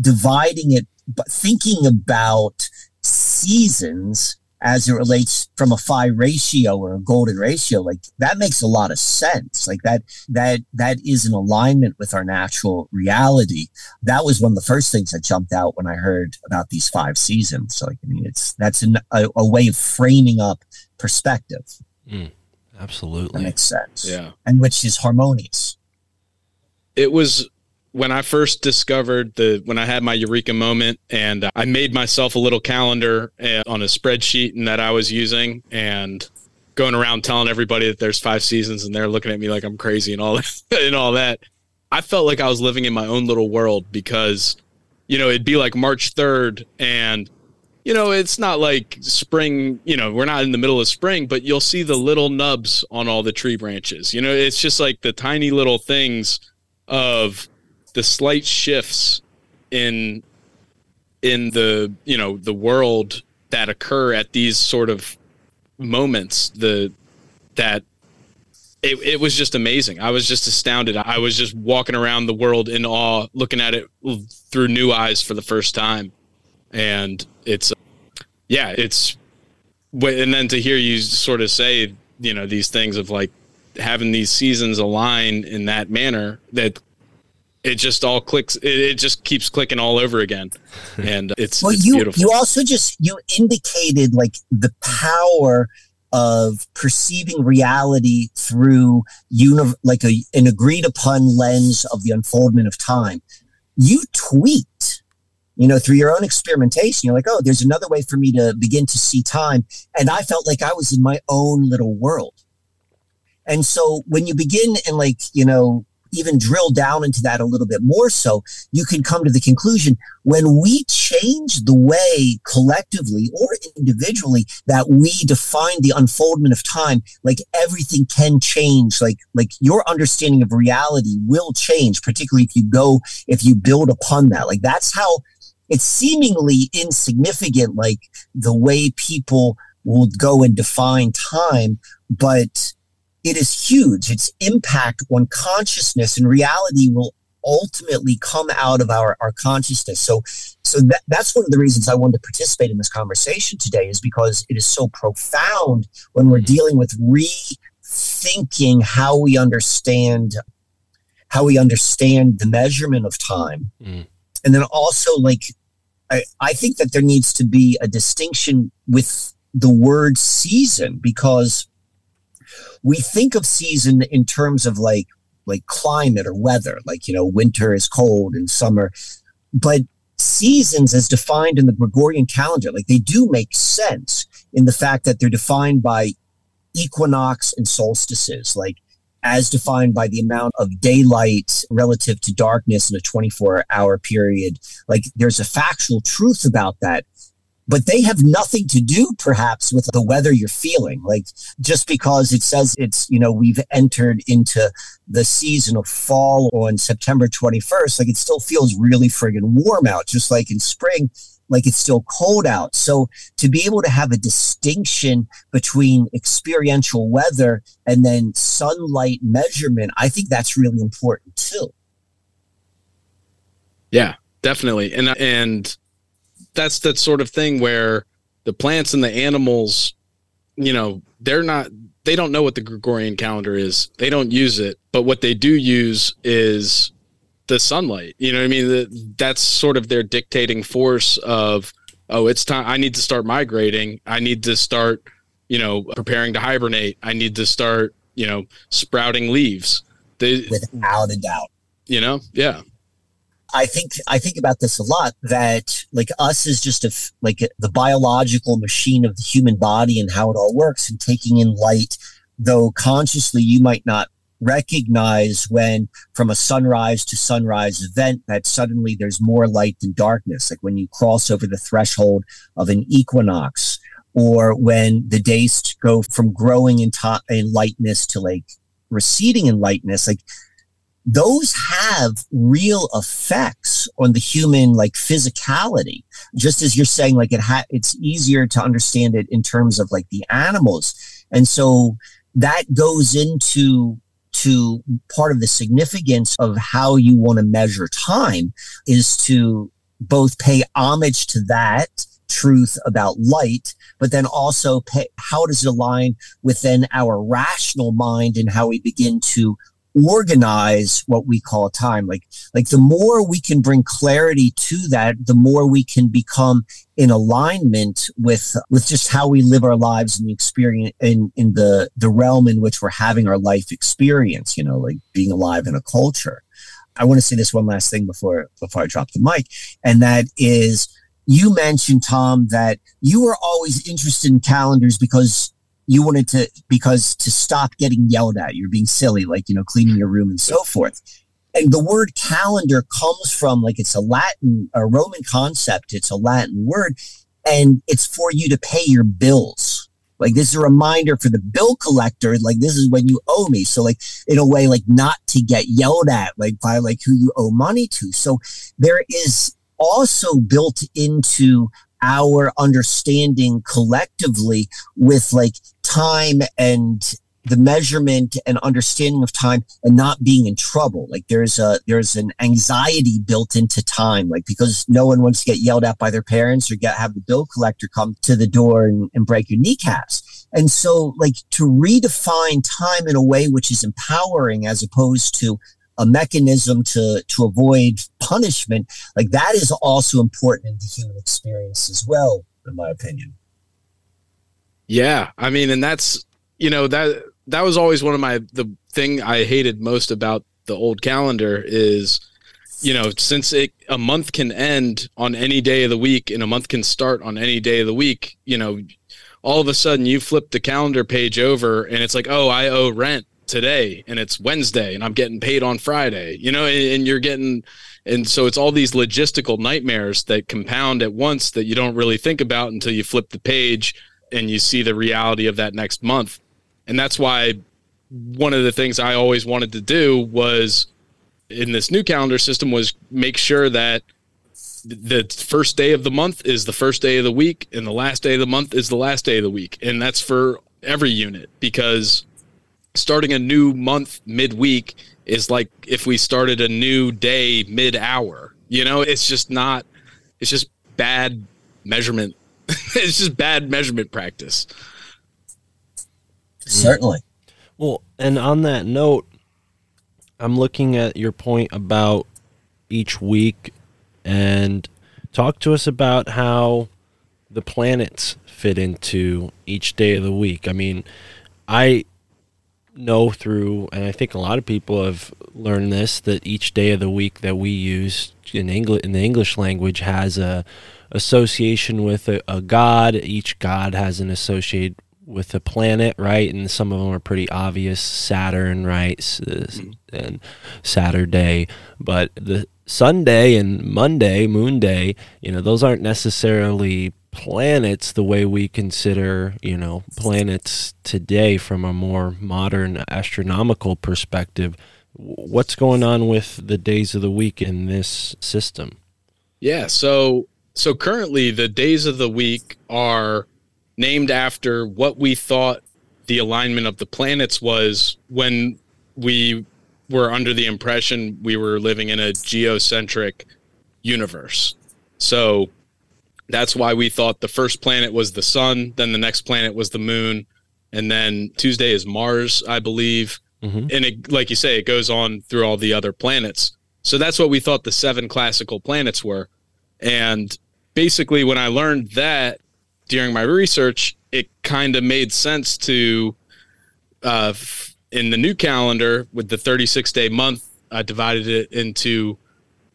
dividing it, but thinking about seasons as it relates from a phi ratio or a golden ratio, like that makes a lot of sense. Like that, that, that is in alignment with our natural reality. That was one of the first things that jumped out when I heard about these five seasons. So, like, I mean, it's that's an, a, a way of framing up perspective. Mm, that Absolutely. makes sense. Yeah. And which is harmonious. it was when I first discovered the when I had my eureka moment and I made myself a little calendar uh, on a spreadsheet and that I was using and going around telling everybody that there's five seasons and they're looking at me like I'm crazy and all that and all that. I felt like I was living in my own little world because you know, it'd be like March 3rd and you know, it's not like spring, you know, we're not in the middle of spring, but you'll see the little nubs on all the tree branches. You know, it's just like the tiny little things of the slight shifts in in the, you know, the world that occur at these sort of moments, the that it, it was just amazing. I was just astounded. I was just walking around the world in awe, looking at it through new eyes for the first time. And it's, yeah, it's, and then to hear you sort of say, you know, these things of like having these seasons align in that manner that it just all clicks, it, it just keeps clicking all over again. And uh, it's, Well, it's you beautiful. you also just you indicated like the power of perceiving reality through uni- like a, an agreed upon lens of the unfoldment of time. You tweaked you know, through your own experimentation, you're like, oh, there's another way for me to begin to see time. And I felt like I was in my own little world. And so when you begin and like, you know, even drill down into that a little bit more so, you can come to the conclusion when we change the way collectively or individually that we define the unfoldment of time, like everything can change. Like, like your understanding of reality will change, particularly if you go, if you build upon that. Like that's how it's seemingly insignificant, like the way people will go and define time, but it is huge. Its impact on consciousness and reality will ultimately come out of our, our consciousness. So, so that, that's one of the reasons I wanted to participate in this conversation today is because it is so profound when we're dealing with rethinking how we understand how we understand the measurement of time. Mm. And then also like I, I think that there needs to be a distinction with the word season because we think of season in terms of like like climate or weather like you know winter is cold and summer but seasons as defined in the gregorian calendar like they do make sense in the fact that they're defined by equinox and solstices like as defined by the amount of daylight relative to darkness in a 24 hour period. Like there's a factual truth about that but they have nothing to do perhaps with the weather you're feeling. Like just because it says it's you know we've entered into the season of fall on september 21st like it still feels really friggin warm out just like in spring like it's still cold out. So to be able to have a distinction between experiential weather and then sunlight measurement i think that's really important too. Yeah, definitely. And and that's that sort of thing where the plants and the animals, you know, they're not they don't know what the Gregorian calendar is. They don't use it, but what they do use is the sunlight. You know what I mean? The, that's sort of their dictating force of oh, it's time I need to start migrating. I need to start, you know, preparing to hibernate. I need to start, you know, sprouting leaves. They without a doubt you know, yeah. I think I think about this a lot. That like us is just a like the biological machine of the human body and how it all works, and taking in light, though consciously you might not recognize when from a sunrise to sunrise event that suddenly there's more light than darkness. Like when you cross over the threshold of an equinox, or when the days go from growing in, to- in lightness to like receding in lightness. Like those have real effects on the human like physicality. Just as you're saying like it ha- it's easier to understand it in terms of like the animals. And so that goes into to part of the significance of how you want to measure time is to both pay homage to that truth about light but then also pay, how does it align within our rational mind and how we begin to organize what we call time. Like like the more we can bring clarity to that the more we can become in alignment with with just how we live our lives and the experience in in the the realm in which we're having our life experience you know like being alive in a culture. I want to say this one last thing before before i drop the mic and that is you mentioned tom that you were always interested in calendars because you wanted to because to stop getting yelled at you're being silly like you know cleaning your room and so forth. And the word calendar comes from like it's a latin a roman concept it's a latin word and it's for you to pay your bills. Like this is a reminder for the bill collector like this is when you owe me. So like in a way like not to get yelled at like by like who you owe money to. So there is also built into our understanding collectively with like time and the measurement and understanding of time and not being in trouble. Like there's a there's an anxiety built into time. Like because no one wants to get yelled at by their parents or get have the bill collector come to the door and, and break your kneecaps. And so like to redefine time in a way which is empowering as opposed to a mechanism to to avoid punishment like that is also important in the human experience as well in my opinion Yeah, I mean, and that's you know that that was always one of my the thing I hated most about the old calendar is you know, since it a month can end on any day of the week and a month can start on any day of the week, you know, all of a sudden you flip the calendar page over and it's like, oh, I owe rent today and it's Wednesday and I'm getting paid on Friday, you know, and, and you're getting, and so it's all these logistical nightmares that compound at once that you don't really think about until you flip the page and you see the reality of that next month. And that's why one of the things I always wanted to do was in this new calendar system was make sure that the first day of the month is the first day of the week and the last day of the month is the last day of the week and that's for every unit because starting a new month midweek is like if we started a new day mid hour you know it's just not it's just bad measurement it's just bad measurement practice Certainly. Well, and on that note, I'm looking at your point about each week and talk to us about how the planets fit into each day of the week. I mean, I know through and I think a lot of people have learned this that each day of the week that we use in English in the English language has a association with a, a god. Each god has an associate with a planet, right? And some of them are pretty obvious Saturn, right? And Saturday. But the Sunday and Monday, Moon Day, you know, those aren't necessarily planets the way we consider, you know, planets today from a more modern astronomical perspective. What's going on with the days of the week in this system? Yeah, so so currently the days of the week are named after what we thought the alignment of the planets was when we were under the impression we were living in a geocentric universe. So that's why we thought the first planet was the sun, then the next planet was the moon, and then Tuesday is Mars, I believe. Mhm. And it, like you say, it goes on through all the other planets. So that's what we thought the seven classical planets were. And basically, when I learned that during my research, it kind of made sense to, uh, f- in the new calendar with the 36 day month, I divided it into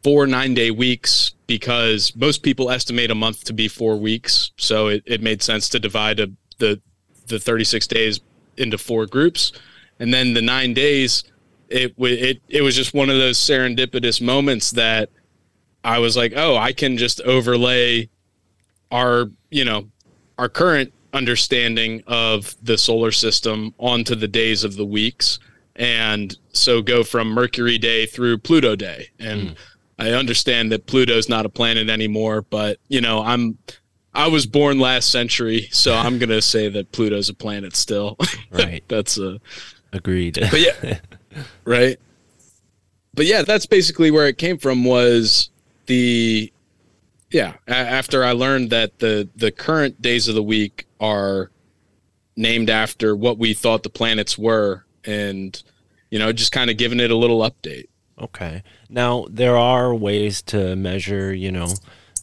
four nine day weeks because most people estimate a month to be four weeks. So it, it made sense to divide a, the, the 36 days into four groups. And then the nine days, it, it, it was just one of those serendipitous moments that I was like, oh, I can just overlay our, you know, our current understanding of the solar system onto the days of the weeks. And so go from Mercury Day through Pluto Day. And hmm. I understand that Pluto's not a planet anymore, but you know, I'm I was born last century, so I'm gonna say that Pluto's a planet still. Right. That's a Agreed. but yeah, right. But yeah, that's basically where it came from. Was the yeah a- after I learned that the the current days of the week are named after what we thought the planets were, and you know, just kind of giving it a little update. Okay. Now there are ways to measure, you know,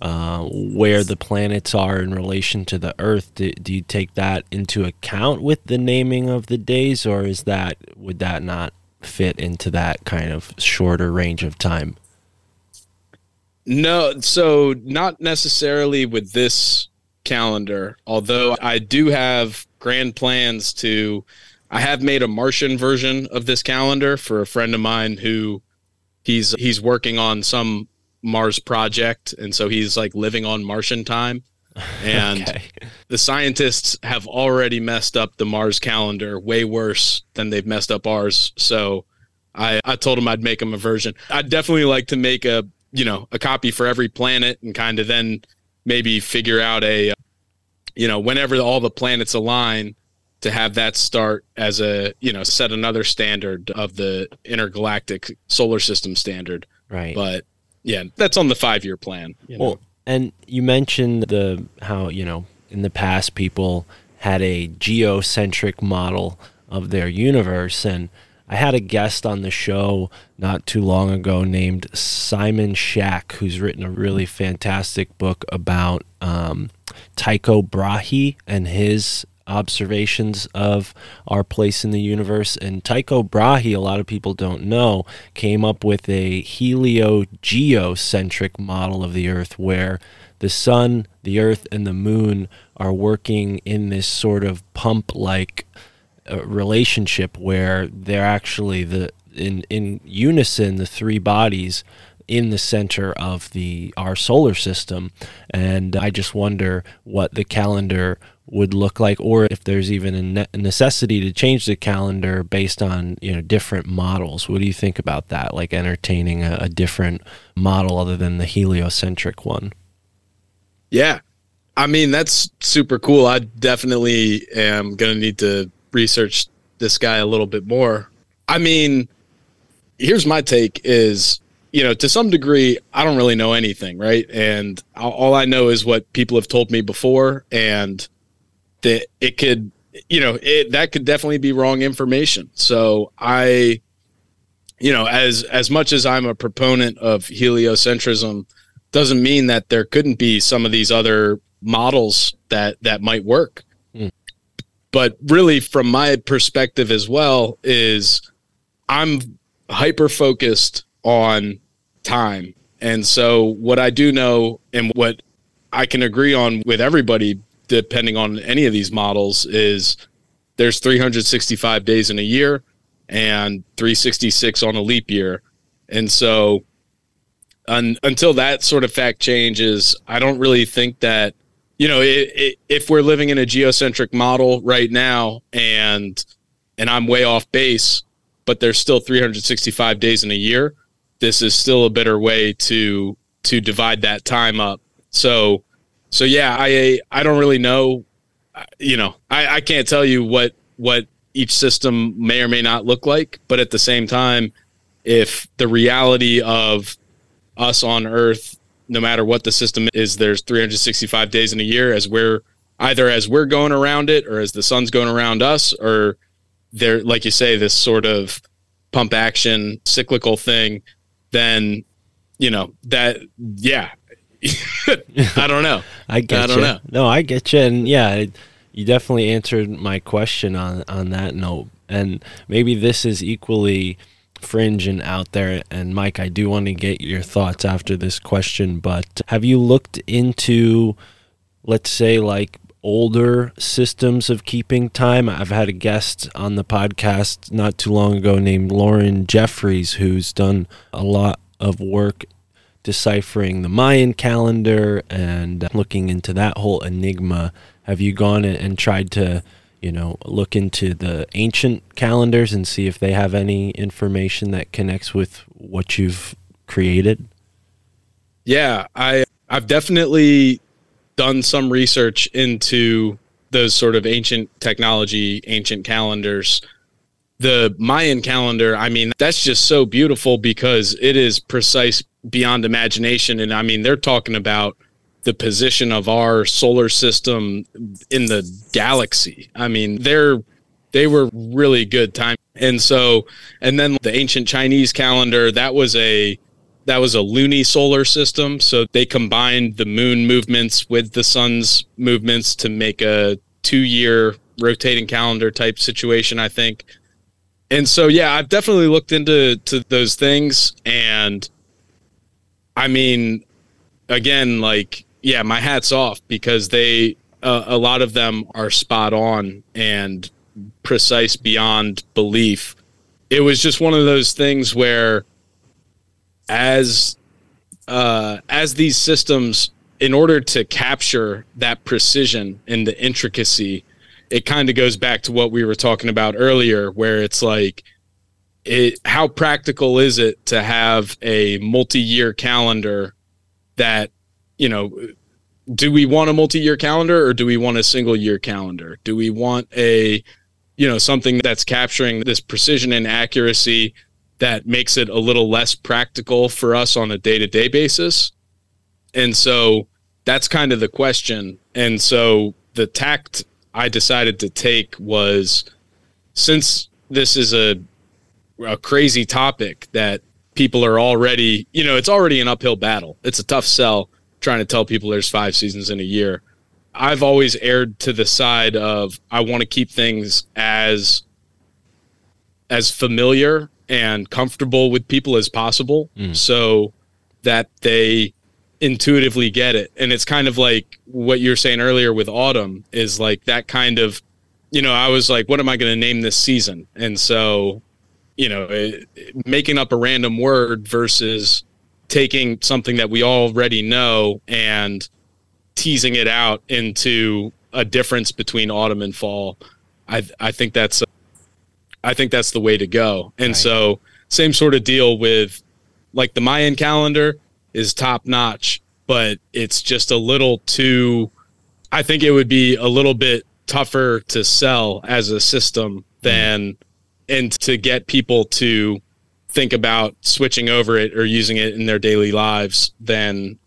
uh, where the planets are in relation to the Earth. Do, do you take that into account with the naming of the days, or is that would that not fit into that kind of shorter range of time? No, so not necessarily with this calendar, although I do have grand plans to I have made a Martian version of this calendar for a friend of mine who he's he's working on some Mars project and so he's like living on Martian time and Okay. the scientists have already messed up the Mars calendar way worse than they've messed up ours. So I, I told him I'd make him a version. I'd definitely like to make a, you know, a copy for every planet and kind of then maybe figure out a, you know, whenever all the planets align to have that start as a, you know, set another standard of the intergalactic solar system standard. Right. But yeah, that's on the five year plan. You know? Well, and you mentioned the how you know in the past people had a geocentric model of their universe, and I had a guest on the show not too long ago named Simon Shack, who's written a really fantastic book about um, Tycho Brahe and his observations of our place in the universe. And Tycho Brahe, a lot of people don't know, came up with a heliogeocentric model of the Earth where the sun, the earth, and the moon are working in this sort of pump like uh, relationship where they're actually the in in unison the three bodies in the center of the our solar system and i just wonder what the calendar would look like or if there's even a ne- necessity to change the calendar based on you know different models what do you think about that like entertaining a, a different model other than the heliocentric one Yeah. I mean, that's super cool. I definitely am going to need to research this guy a little bit more. I mean, here's my take is, you know, to some degree, I don't really know anything, right? And all all I know is what people have told me before and that it could, you know, it that could definitely be wrong information. So I you know, as as much as I'm a proponent of heliocentrism, doesn't mean that there couldn't be some of these other models that that might work. But really, from my perspective as well, is I'm hyper focused on time, and so what I do know and what I can agree on with everybody, depending on any of these models, is there's 365 days in a year and 366 on a leap year, and so un, until that sort of fact changes, I don't really think that you know i i if we're living in a geocentric model right now, and and I'm way off base, but there's still 365 days in a year. This is still a better way to to divide that time up. So so yeah, I I don't really know. You know, I, I can't tell you what what each system may or may not look like, but at the same time, if the reality of us on Earth, no matter what the system is, there's 365 days in a year as we're either as we're going around it or as the sun's going around us, or there, like you say, this sort of pump action cyclical thing, then you know that yeah. I don't know. I get I don't you. know. No, I get you, and yeah, it, you definitely answered my question on on that note. And maybe this is equally fringe and out there. And Mike, I do want to get your thoughts after this question. But have you looked into, let's say, like older systems of keeping time? I've had a guest on the podcast not too long ago named Lauren Jeffries, who's done a lot of work deciphering the Mayan calendar and looking into that whole enigma. Have you gone and- tried to, you know, look into the ancient calendars and see if they have any information that connects with what you've created? Yeah, I I've definitely done some research into those sort of ancient technology, ancient calendars. The Mayan calendar, I mean, that's just so beautiful because it is precise beyond imagination and I mean, they're talking about the position of our solar system in the galaxy. I mean, they're they were really good time. And so and then the ancient Chinese calendar, that was a that was a lunisolar system. So they combined the moon movements with the sun's movements to make a two year rotating calendar type situation, I think. And so, yeah, I've definitely looked into to those things. And I mean, again, like, yeah, my hat's off because they, uh, a lot of them are spot on and precise beyond belief. It was just one of those things where, as uh, as these systems, in order to capture that precision and the intricacy, it kind of goes back to what we were talking about earlier, where it's like, it how practical is it to have a multi-year calendar that you know do we want a multi-year calendar or do we want a single year calendar? Do we want a you know something that's capturing this precision and accuracy that makes it a little less practical for us on a day-to-day basis? And so that's kind of the question. And so the tact i decided to take was since this is a a crazy topic that people are already you know it's already an uphill battle. It's a tough sell trying to tell people there's five seasons in a year I've always erred to the side of I want to keep things as as familiar and comfortable with people as possible Mm. so that they intuitively get it. And it's kind of like what you were saying earlier with autumn is like that kind of you know, I was like what am I going to name this season? And so, you know, it, it- making up a random word versus taking something that we already know and teasing it out into a difference between autumn and fall. I I think that's I think that's the way to go. And Right. so same sort of deal with like the Mayan calendar is top notch, but it's just a little too I think it would be a little bit tougher to sell as a system hmm. than and to get people to think about switching over it or using it in their daily lives than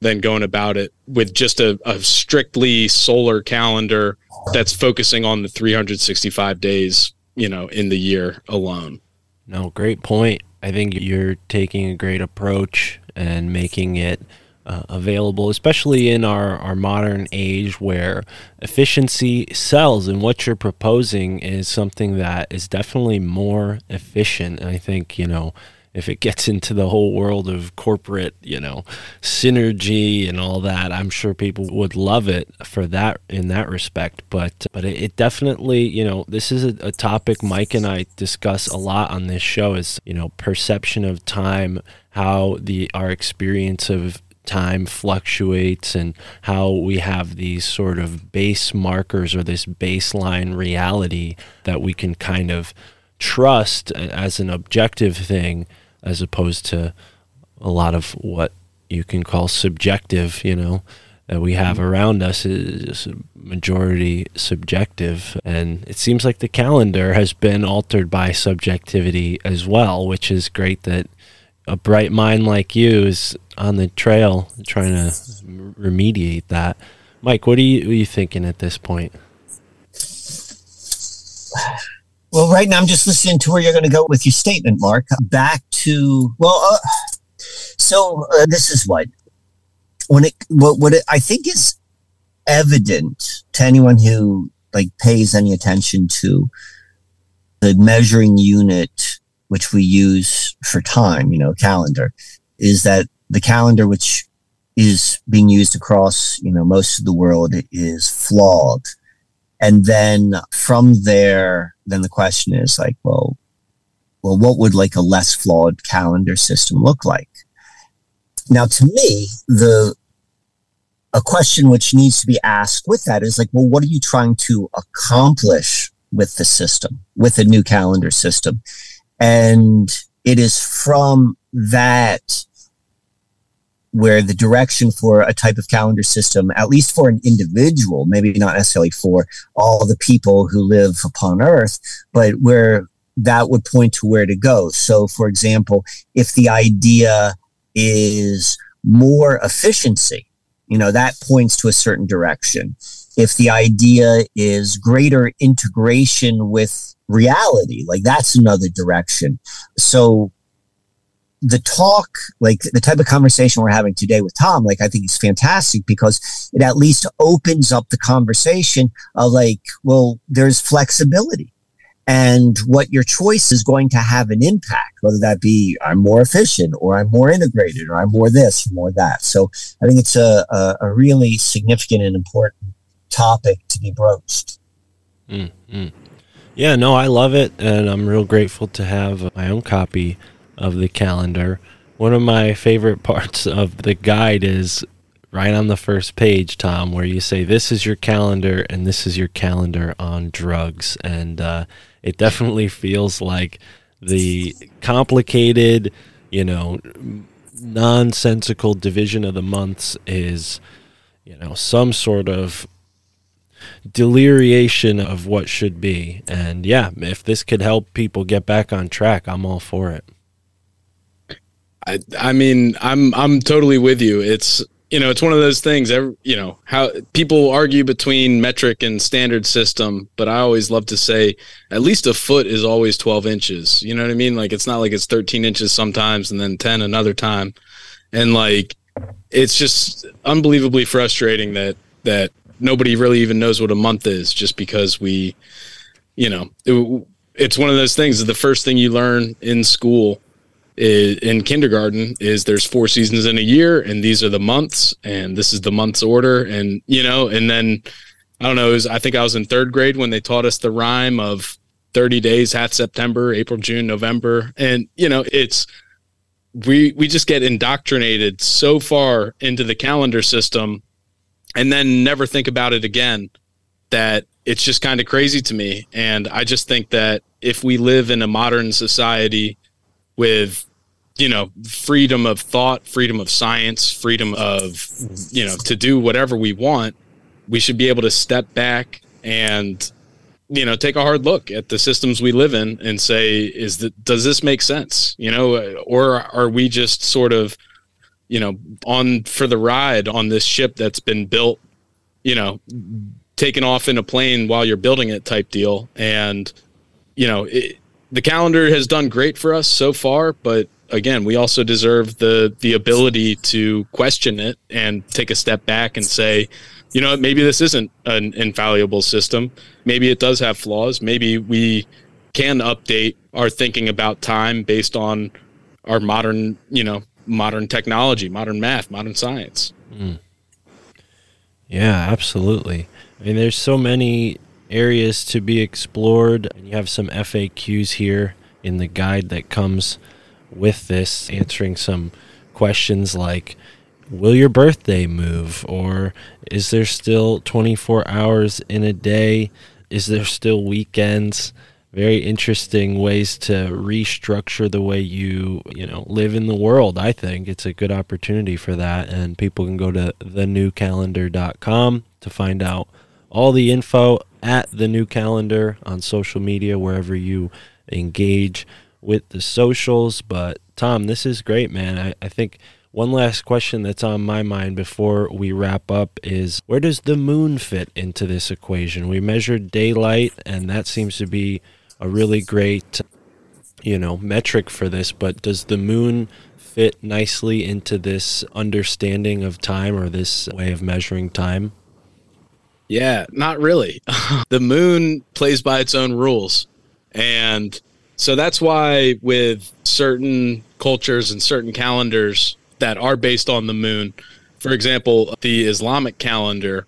than going about it with just a, a strictly solar calendar that's focusing on the 365 days you know in the year alone No, great point. I think you're taking a great approach and making it uh, available, especially in our, our modern age where efficiency sells. And what you're proposing is something that is definitely more efficient. And I think, you know, if it gets into the whole world of corporate, you know, synergy and all that, I'm sure people would love it for that in that respect. But but it, it definitely, you know, this is a, a topic Mike and I discuss a lot on this show is, you know, perception of time, how the our experience of time fluctuates and how we have these sort of base markers or this baseline reality that we can kind of trust as an objective thing as opposed to a lot of what you can call subjective, you know, that we have mm-hmm. around us is majority subjective. And it seems like the calendar has been altered by subjectivity as well, which is great that a bright mind like you is on the trail trying to remediate that. Mike, what are you, what are you thinking at this point? Well, right now I'm just listening to where you're going to go with your statement, Mark. Back to well, uh, so uh, this is what when it what what it, I think is evident to anyone who like pays any attention to the measuring unit which we use for time, you know, calendar, is that the calendar which is being used across you know most of the world is flawed. And then from there then the question is like well well what would like a less flawed calendar system look like? Now to me the a question which needs to be asked with that is like well what are you trying to accomplish with the system with a new calendar system? And it is from that where the direction for a type of calendar system, at least for an individual, maybe not necessarily for all the people who live upon Earth, but where that would point to where to go. So, for example, if the idea is more efficiency, you know, that points to a certain direction. If the idea is greater integration with reality, like that's another direction. So, the talk, like the type of conversation we're having today with Tom, like I think is fantastic because it at least opens up the conversation of like, well, there's flexibility and what your choice is going to have an impact, whether that be I'm more efficient or I'm more integrated or I'm more this or more that. So I think it's a, a, a really significant and important topic to be broached. Mm, mm. Yeah, no, I love it, and I'm real grateful to have my own copy of the calendar. One of my favorite parts of the guide is right on the first page, Tom, where you say, This is your calendar, and this is your calendar on drugs. And uh, it definitely feels like the complicated, you know, nonsensical division of the months is, you know, some sort of deliriation of what should be. And yeah, if this could help people get back on track, I'm all for it. I I mean, I'm I'm totally with you. It's you know, it's one of those things. Every, you know how people argue between metric and standard system, but I always love to say at least a foot is always 12 inches. You know what I mean? Like it's not like it's 13 inches sometimes and then 10 another time, and like it's just unbelievably frustrating that that nobody really even knows what a month is just because we, you know, it, it's one of those things. The first thing you learn in school is, in kindergarten is there's four seasons in a year, and these are the months, and this is the month's order, and you know, and then I don't know. Was, I think I was in third grade when they taught us the rhyme of 30 days, half September, April, June, November, and you know, it's we we just get indoctrinated so far into the calendar system and then never think about it again that it's just kind of crazy to me and i just think that if we live in a modern society with you know freedom of thought freedom of science freedom of you know to do whatever we want we should be able to step back and you know take a hard look at the systems we live in and say is that does this make sense? You know or are we just sort of you know on for the ride on this ship that's been built you know taken off in a plane while you're building it type deal? And you know it, the calendar has done great for us so far but again we also deserve the the ability to question it and take a step back and say you know, maybe this isn't an infallible system. Maybe it does have flaws. Maybe we can update our thinking about time based on our modern, you know, modern technology, modern math, modern science. Mm. Yeah, absolutely. I mean, there's so many areas to be explored. and You have some FAQs here in the guide that comes with this, answering some questions like will your birthday move? Or is there still 24 hours in a day? Is there still weekends? Very interesting ways to restructure the way you you know live in the world i think. It's a good opportunity for that and people can go to thenewcalendar.com to find out all the info at the new calendar on social media wherever you engage with the socials but tom this is great man i, I think one last question that's on my mind before we wrap up is where does the moon fit into this equation? We measured daylight, and that seems to be a really great, you know, metric for this. But does the moon fit nicely into this understanding of time or this way of measuring time? Yeah, not really. the moon plays by its own rules. And so that's why with certain cultures and certain calendars, that are based on the moon. For example, the Islamic calendar,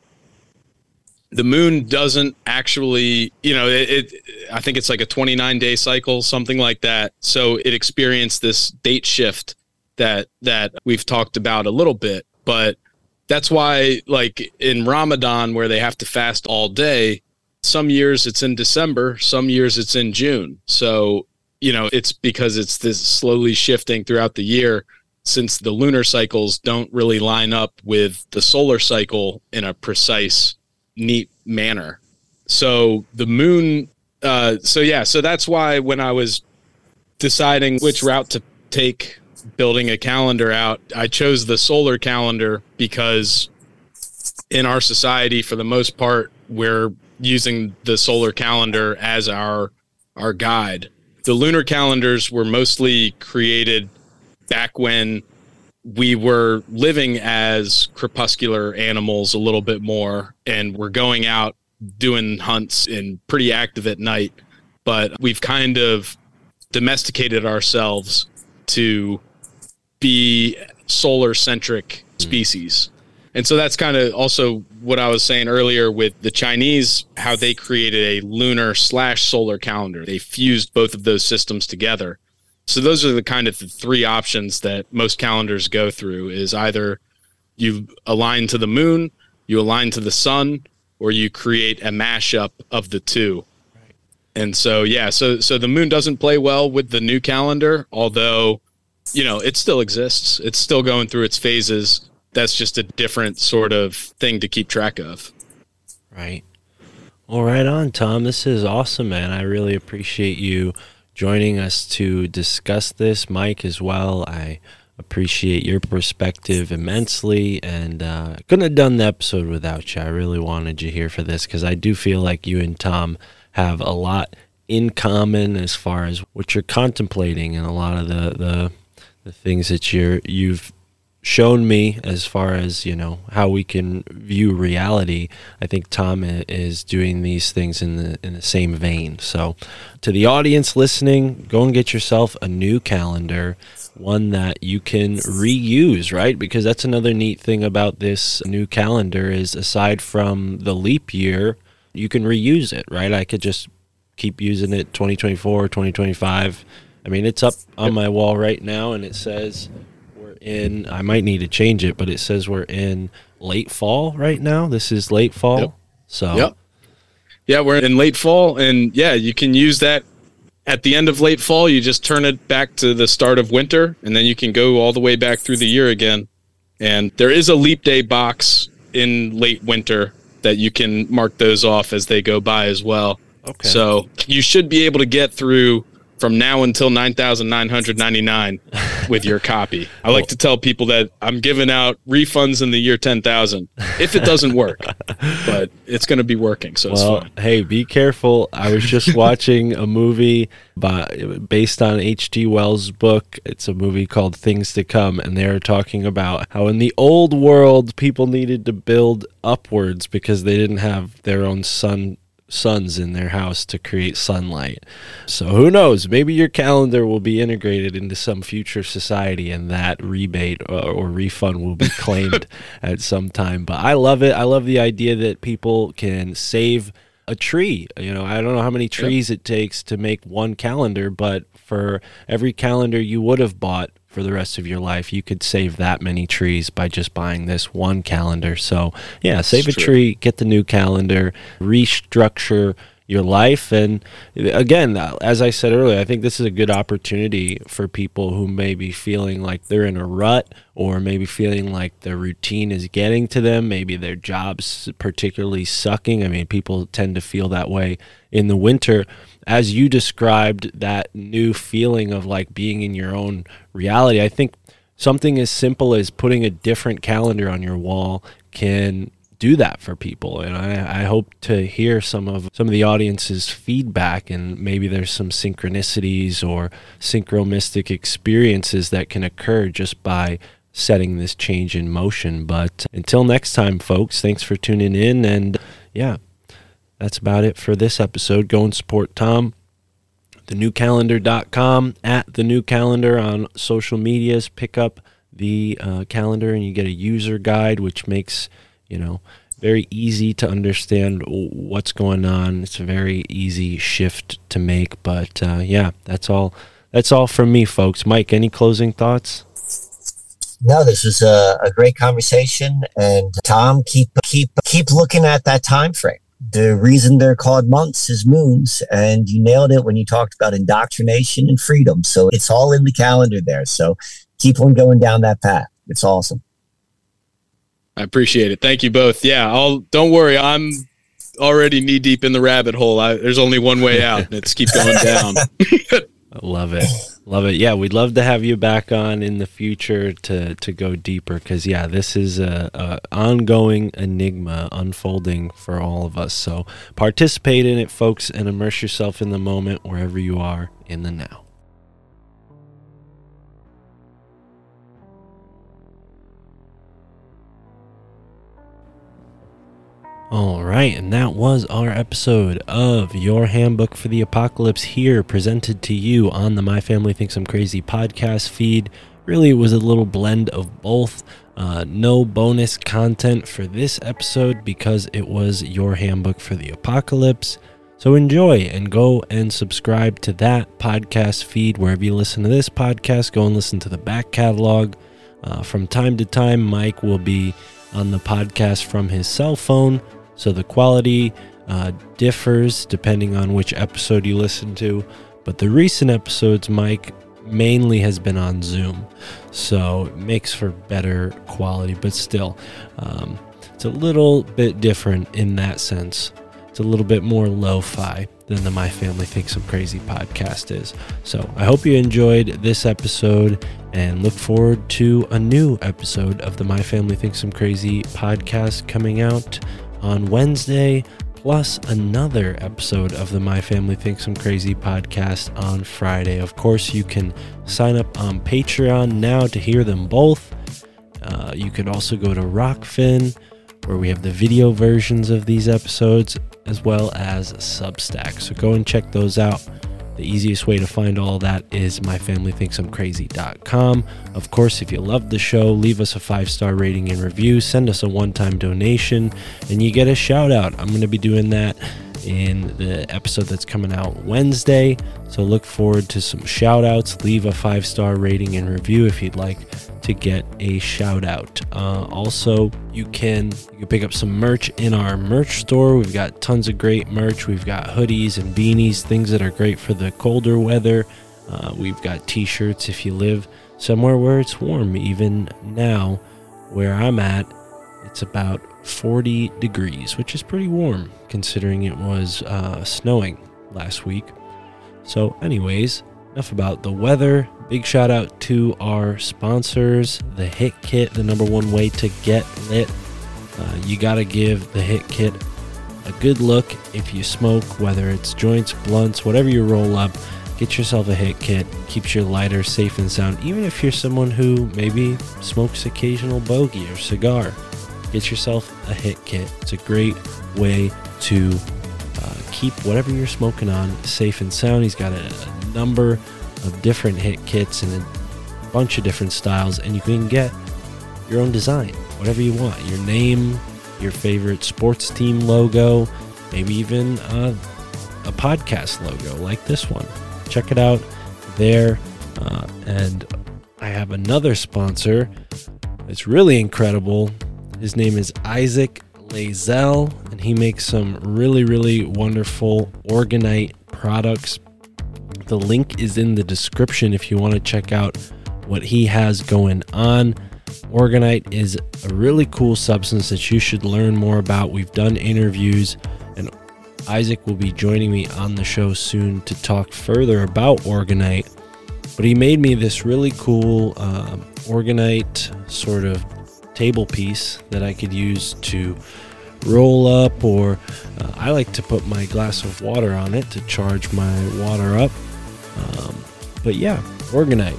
the moon doesn't actually, you know, it, it, I think it's like a 29 day cycle, something like that. So it experienced this date shift that that we've talked about a little bit, but that's why like in Ramadan where they have to fast all day, some years it's in December, some years it's in June. So, you know, it's because it's this slowly shifting throughout the year since the lunar cycles don't really line up with the solar cycle in a precise, neat manner. So the moon, uh, so yeah, so that's why when I was deciding which route to take building a calendar out, I chose the solar calendar because in our society, for the most part, we're using the solar calendar as our our guide. The lunar calendars were mostly created back when we were living as crepuscular animals a little bit more and we're going out doing hunts and pretty active at night but we've kind of domesticated ourselves to be solar centric hmm. species and so that's kind of also what i was saying earlier with the chinese how they created a lunar slash solar calendar they fused both of those systems together so those are the kind of the three options that most calendars go through is either you align to the moon, you align to the sun, or you create a mashup of the two. And so yeah, so so the moon doesn't play well with the new calendar, although you know, it still exists. It's still going through its phases. That's just a different sort of thing to keep track of. Right. Well, right on, Tom. This is awesome, man. I really appreciate you joining us to discuss this, Mike, as well. I appreciate your perspective immensely and uh, couldn't have done the episode without you. I really wanted you here for this because I do feel like you and Tom have a lot in common as far as what you're contemplating and a lot of the, the, the things that you're, you've shown me as far as you know how we can view reality i think tom is doing these things in the in the same vein. So to the audience listening go and get yourself a new calendar one that you can reuse right? Because that's another neat thing about this new calendar is aside from the leap year you can reuse it right? I could just keep using it 2024 2025 i mean it's up on my wall right now and it says in i might need to change it but it says we're in late fall right now this is late fall Yep. so Yep. Yeah, we're in late fall, and yeah, you can use that at the end of late fall. You just turn it back to the start of winter, and then you can go all the way back through the year again. And there is a leap day box in late winter that you can mark those off as they go by as well. okay So you should be able to get through from now until 9,999 with your copy. I like to tell people that I'm giving out refunds in the year 10,000 if it doesn't work, but it's going to be working. So it's well fine. hey be careful i was just watching a movie by, based on hg wells book it's a movie called things to come and they're talking about how in the old world people needed to build upwards because they didn't have their own sun suns in their house to create sunlight. So who knows? Maybe your calendar will be integrated into some future society and that rebate or, or refund will be claimed at some time. But I love it. I love the idea that people can save a tree. You know, I don't know how many trees it takes to make one calendar, but for every calendar you would have bought for the rest of your life, you could save that many trees by just buying this one calendar. So, yeah, save a true. tree, get the new calendar, restructure your life. And again, as I said earlier, I think this is a good opportunity for people who may be feeling like they're in a rut or maybe feeling like the routine is getting to them. Maybe their job's particularly sucking. I mean, people tend to feel that way in the winter. As you described that new feeling of like being in your own reality, I think something as simple as putting a different calendar on your wall can do that for people. And I, I hope to hear some of some of the audience's feedback and maybe there's some synchronicities or synchromistic experiences that can occur just by setting this change in motion. But until next time folks thanks for tuning in. And yeah that's about it for this episode. Go and support tom. Thenewcalendar.com at the new calendar on social medias. Pick up the uh, calendar and you get a user guide which makes you know very easy to understand what's going on it's a very easy shift to make but uh, yeah that's all that's all from me folks mike any closing thoughts No, this was a, a great conversation, and Tom, keep keep keep looking at that time frame. The reason they're called months is moons, and you nailed it when you talked about indoctrination and freedom. So it's all in the calendar there. So keep on going down that path. It's awesome. I appreciate it. Thank you both. Yeah, I'll don't worry. I'm already knee deep in the rabbit hole. I, there's only one way out, and it's keep going down. I love it love it yeah we'd love to have you back on in the future to to go deeper because yeah this is a, a ongoing enigma unfolding for all of us so participate in it folks and immerse yourself in the moment wherever you are in the now All right, and that was our episode of Your Handbook for the Apocalypse here, presented to you on the My Family Thinks I'm Crazy podcast feed. Really, it was a little blend of both. Uh, no bonus content for this episode because it was Your Handbook for the Apocalypse. So enjoy and go and subscribe to that podcast feed wherever you listen to this podcast. Go and listen to the back catalog. Uh, from time to time, Mike will be on the podcast from his cell phone, so the quality uh, differs depending on which episode you listen to. But the recent episodes, Mike mainly has been on Zoom, so it makes for better quality, but still, um, it's a little bit different in that sense. It's a little bit more lo fi than the My Family Thinks I'm Crazy podcast is. So I hope you enjoyed this episode and look forward to a new episode of the My Family Thinks I'm Crazy podcast coming out on Wednesday, plus another episode of the My Family Thinks I'm Crazy podcast on Friday. Of course, you can sign up on Patreon now to hear them both. Uh, you could also go to Rokfin, where we have the video versions of these episodes, as well as Substack. So go and check those out. The easiest way to find all that is myfamilythinksimcrazy.com. Of course, if you love the show, leave us a five star rating and review, send us a one time donation, and you get a shout out. I'm going to be doing that in the episode that's coming out Wednesday. So look forward to some shout outs. Leave a five star rating and review if you'd like to get a shout out. Uh, also, you can you can pick up some merch in our merch store. We've got tons of great merch. We've got hoodies and beanies, things that are great for the colder weather. Uh, we've got t-shirts if you live somewhere where it's warm. Even now, where I'm at, it's about 40 degrees, which is pretty warm considering it was uh, snowing last week. So, anyways, enough about the weather. Big shout out to our sponsors, the Hit Kit, the number one way to get lit. Uh, you got to give the Hit Kit a good look if you smoke, whether it's joints, blunts, whatever you roll up. Get yourself a hit kit, keeps your lighter safe and sound, even if you're someone who maybe smokes occasional bogey or cigar get yourself a hit kit. It's a great way to uh, keep whatever you're smoking on safe and sound. He's got a, a number of different hit kits and a bunch of different styles, and you can get your own design, whatever you want. Your name, your favorite sports team logo, maybe even uh, a podcast logo like this one. Check it out there. Uh, and I have another sponsor. It's really incredible. His name is Isaac Lazell, and he makes some really, really wonderful orgonite products. The link is in the description if you want to check out what he has going on. Orgonite is a really cool substance that you should learn more about. We've done interviews, and Isaac will be joining me on the show soon to talk further about Orgonite. But he made me this really cool um, Orgonite sort of table piece that I could use to roll up, or uh, I like to put my glass of water on it to charge my water up. Um, but yeah, Orgonite.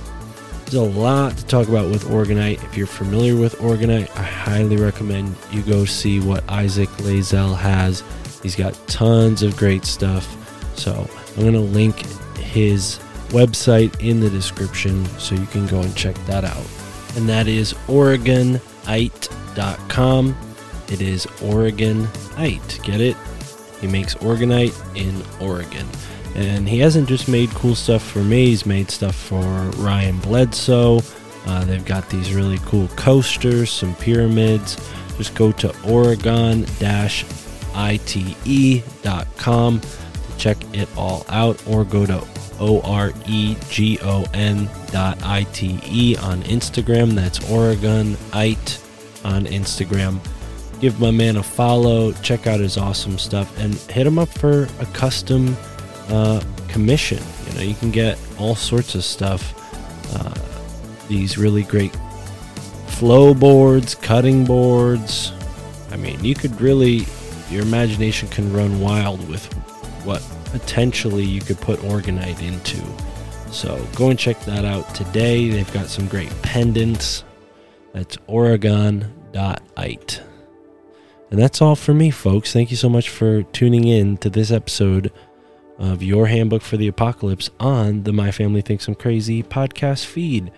There's a lot to talk about with Orgonite. If you're familiar with Orgonite, I highly recommend you go see what Isaac Lazell has. He's got tons of great stuff. So I'm going to link his website in the description so you can go and check that out. And that is OregonIte.com. It is Oregonite. Get it? He makes Oregonite in Oregon. And he hasn't just made cool stuff for me, he's made stuff for Ryan Bledsoe. Uh, they've got these really cool coasters, some pyramids. Just go to oregon ite.com to check it all out or go to o-r-e-g-o-n dot i-t-e on instagram that's oregonite on instagram give my man a follow check out his awesome stuff and hit him up for a custom uh, commission you know you can get all sorts of stuff uh, these really great flow boards cutting boards i mean you could really your imagination can run wild with what potentially you could put Orgonite into. So go and check that out today. They've got some great pendants. That's oregon.ite. And that's all for me, folks. Thank you so much for tuning in to this episode of Your Handbook for the Apocalypse on the My Family Thinks I'm Crazy podcast feed.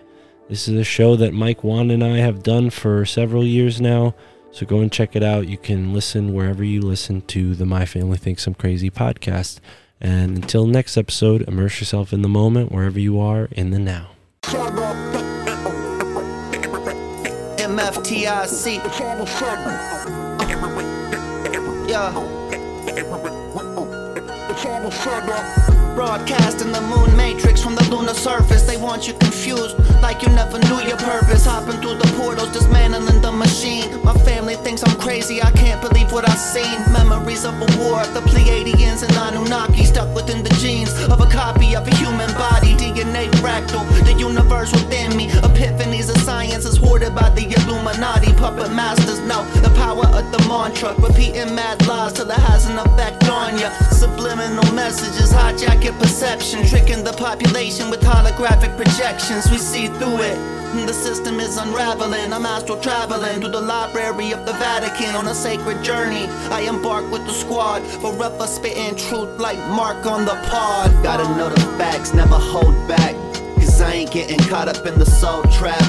This is a show that Mike Wann and I have done for several years now. So go and check it out. You can listen wherever you listen to the My Family Thinks I'm Crazy podcast. And until next episode, immerse yourself in the moment wherever you are in the now. MFTIC. Yeah. Broadcasting the moon matrix from the lunar surface. They want you confused, like you never knew your purpose. Hopping through the portals, dismantling the machine. My family thinks I'm crazy, I can't believe what I've seen. Memories of a war, the Pleiadians and Anunnaki stuck within the genes of a copy of a human body. DNA fractal, the universe within me. Epiphanies of science is hoarded by the Illuminati. Puppet masters know the power of the mantra. Repeating mad lies till it has an effect on ya. Subliminal messages hijack Crooked perception, tricking the population with holographic projections. We see through it. The system is unraveling. I'm astral traveling through the library of the Vatican on a sacred journey. I embark with the squad, for forever spitting truth like Mark on the pod. Gotta know the facts, never hold back. Cause I ain't getting caught up in the soul trap.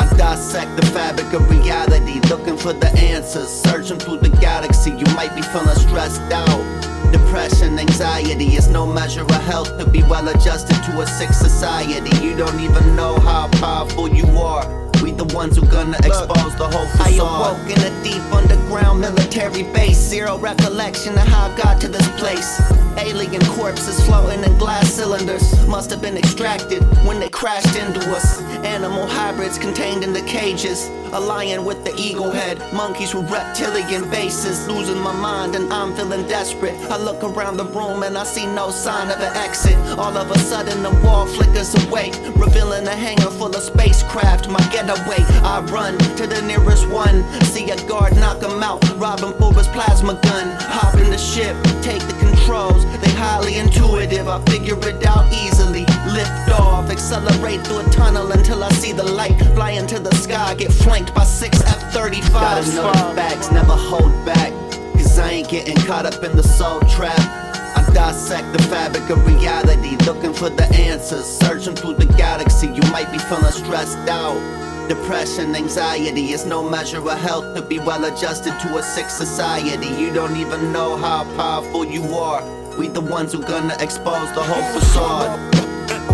I dissect the fabric of reality, looking for the answers. Searching through the galaxy, you might be feeling stressed out. Depression, anxiety is no measure of health to be well adjusted to a sick society. You don't even know how powerful you are. We the ones who gonna expose the whole facade. I awoke in a deep underground military base. Zero recollection of how I got to this place. Alien corpses floating in glass cylinders. Must have been extracted when they crashed into us. Animal hybrids contained in the cages. A lion with the eagle head. Monkeys with reptilian faces. Losing my mind and I'm feeling desperate. I look around the room and I see no sign of an exit. All of a sudden the wall flickers away. Revealing a hangar full of spacecraft. My getaway. I run to the nearest one. See a guard knock him out. Rob him for his plasma gun. Hop in the ship. Take the controls. They highly intuitive. I figure it out easily. Lift off. Accelerate through a tunnel until I see the light. Fly into the sky. Get flanked by six F-35s. Gotta know the facts. Never hold back. Cause I ain't getting caught up in the soul trap. I dissect the fabric of reality, looking for the answers. Searching through the galaxy, you might be feeling stressed out. Depression, anxiety is no measure of health to be well adjusted to a sick society. You don't even know how powerful you are. We the ones who gonna expose the whole facade.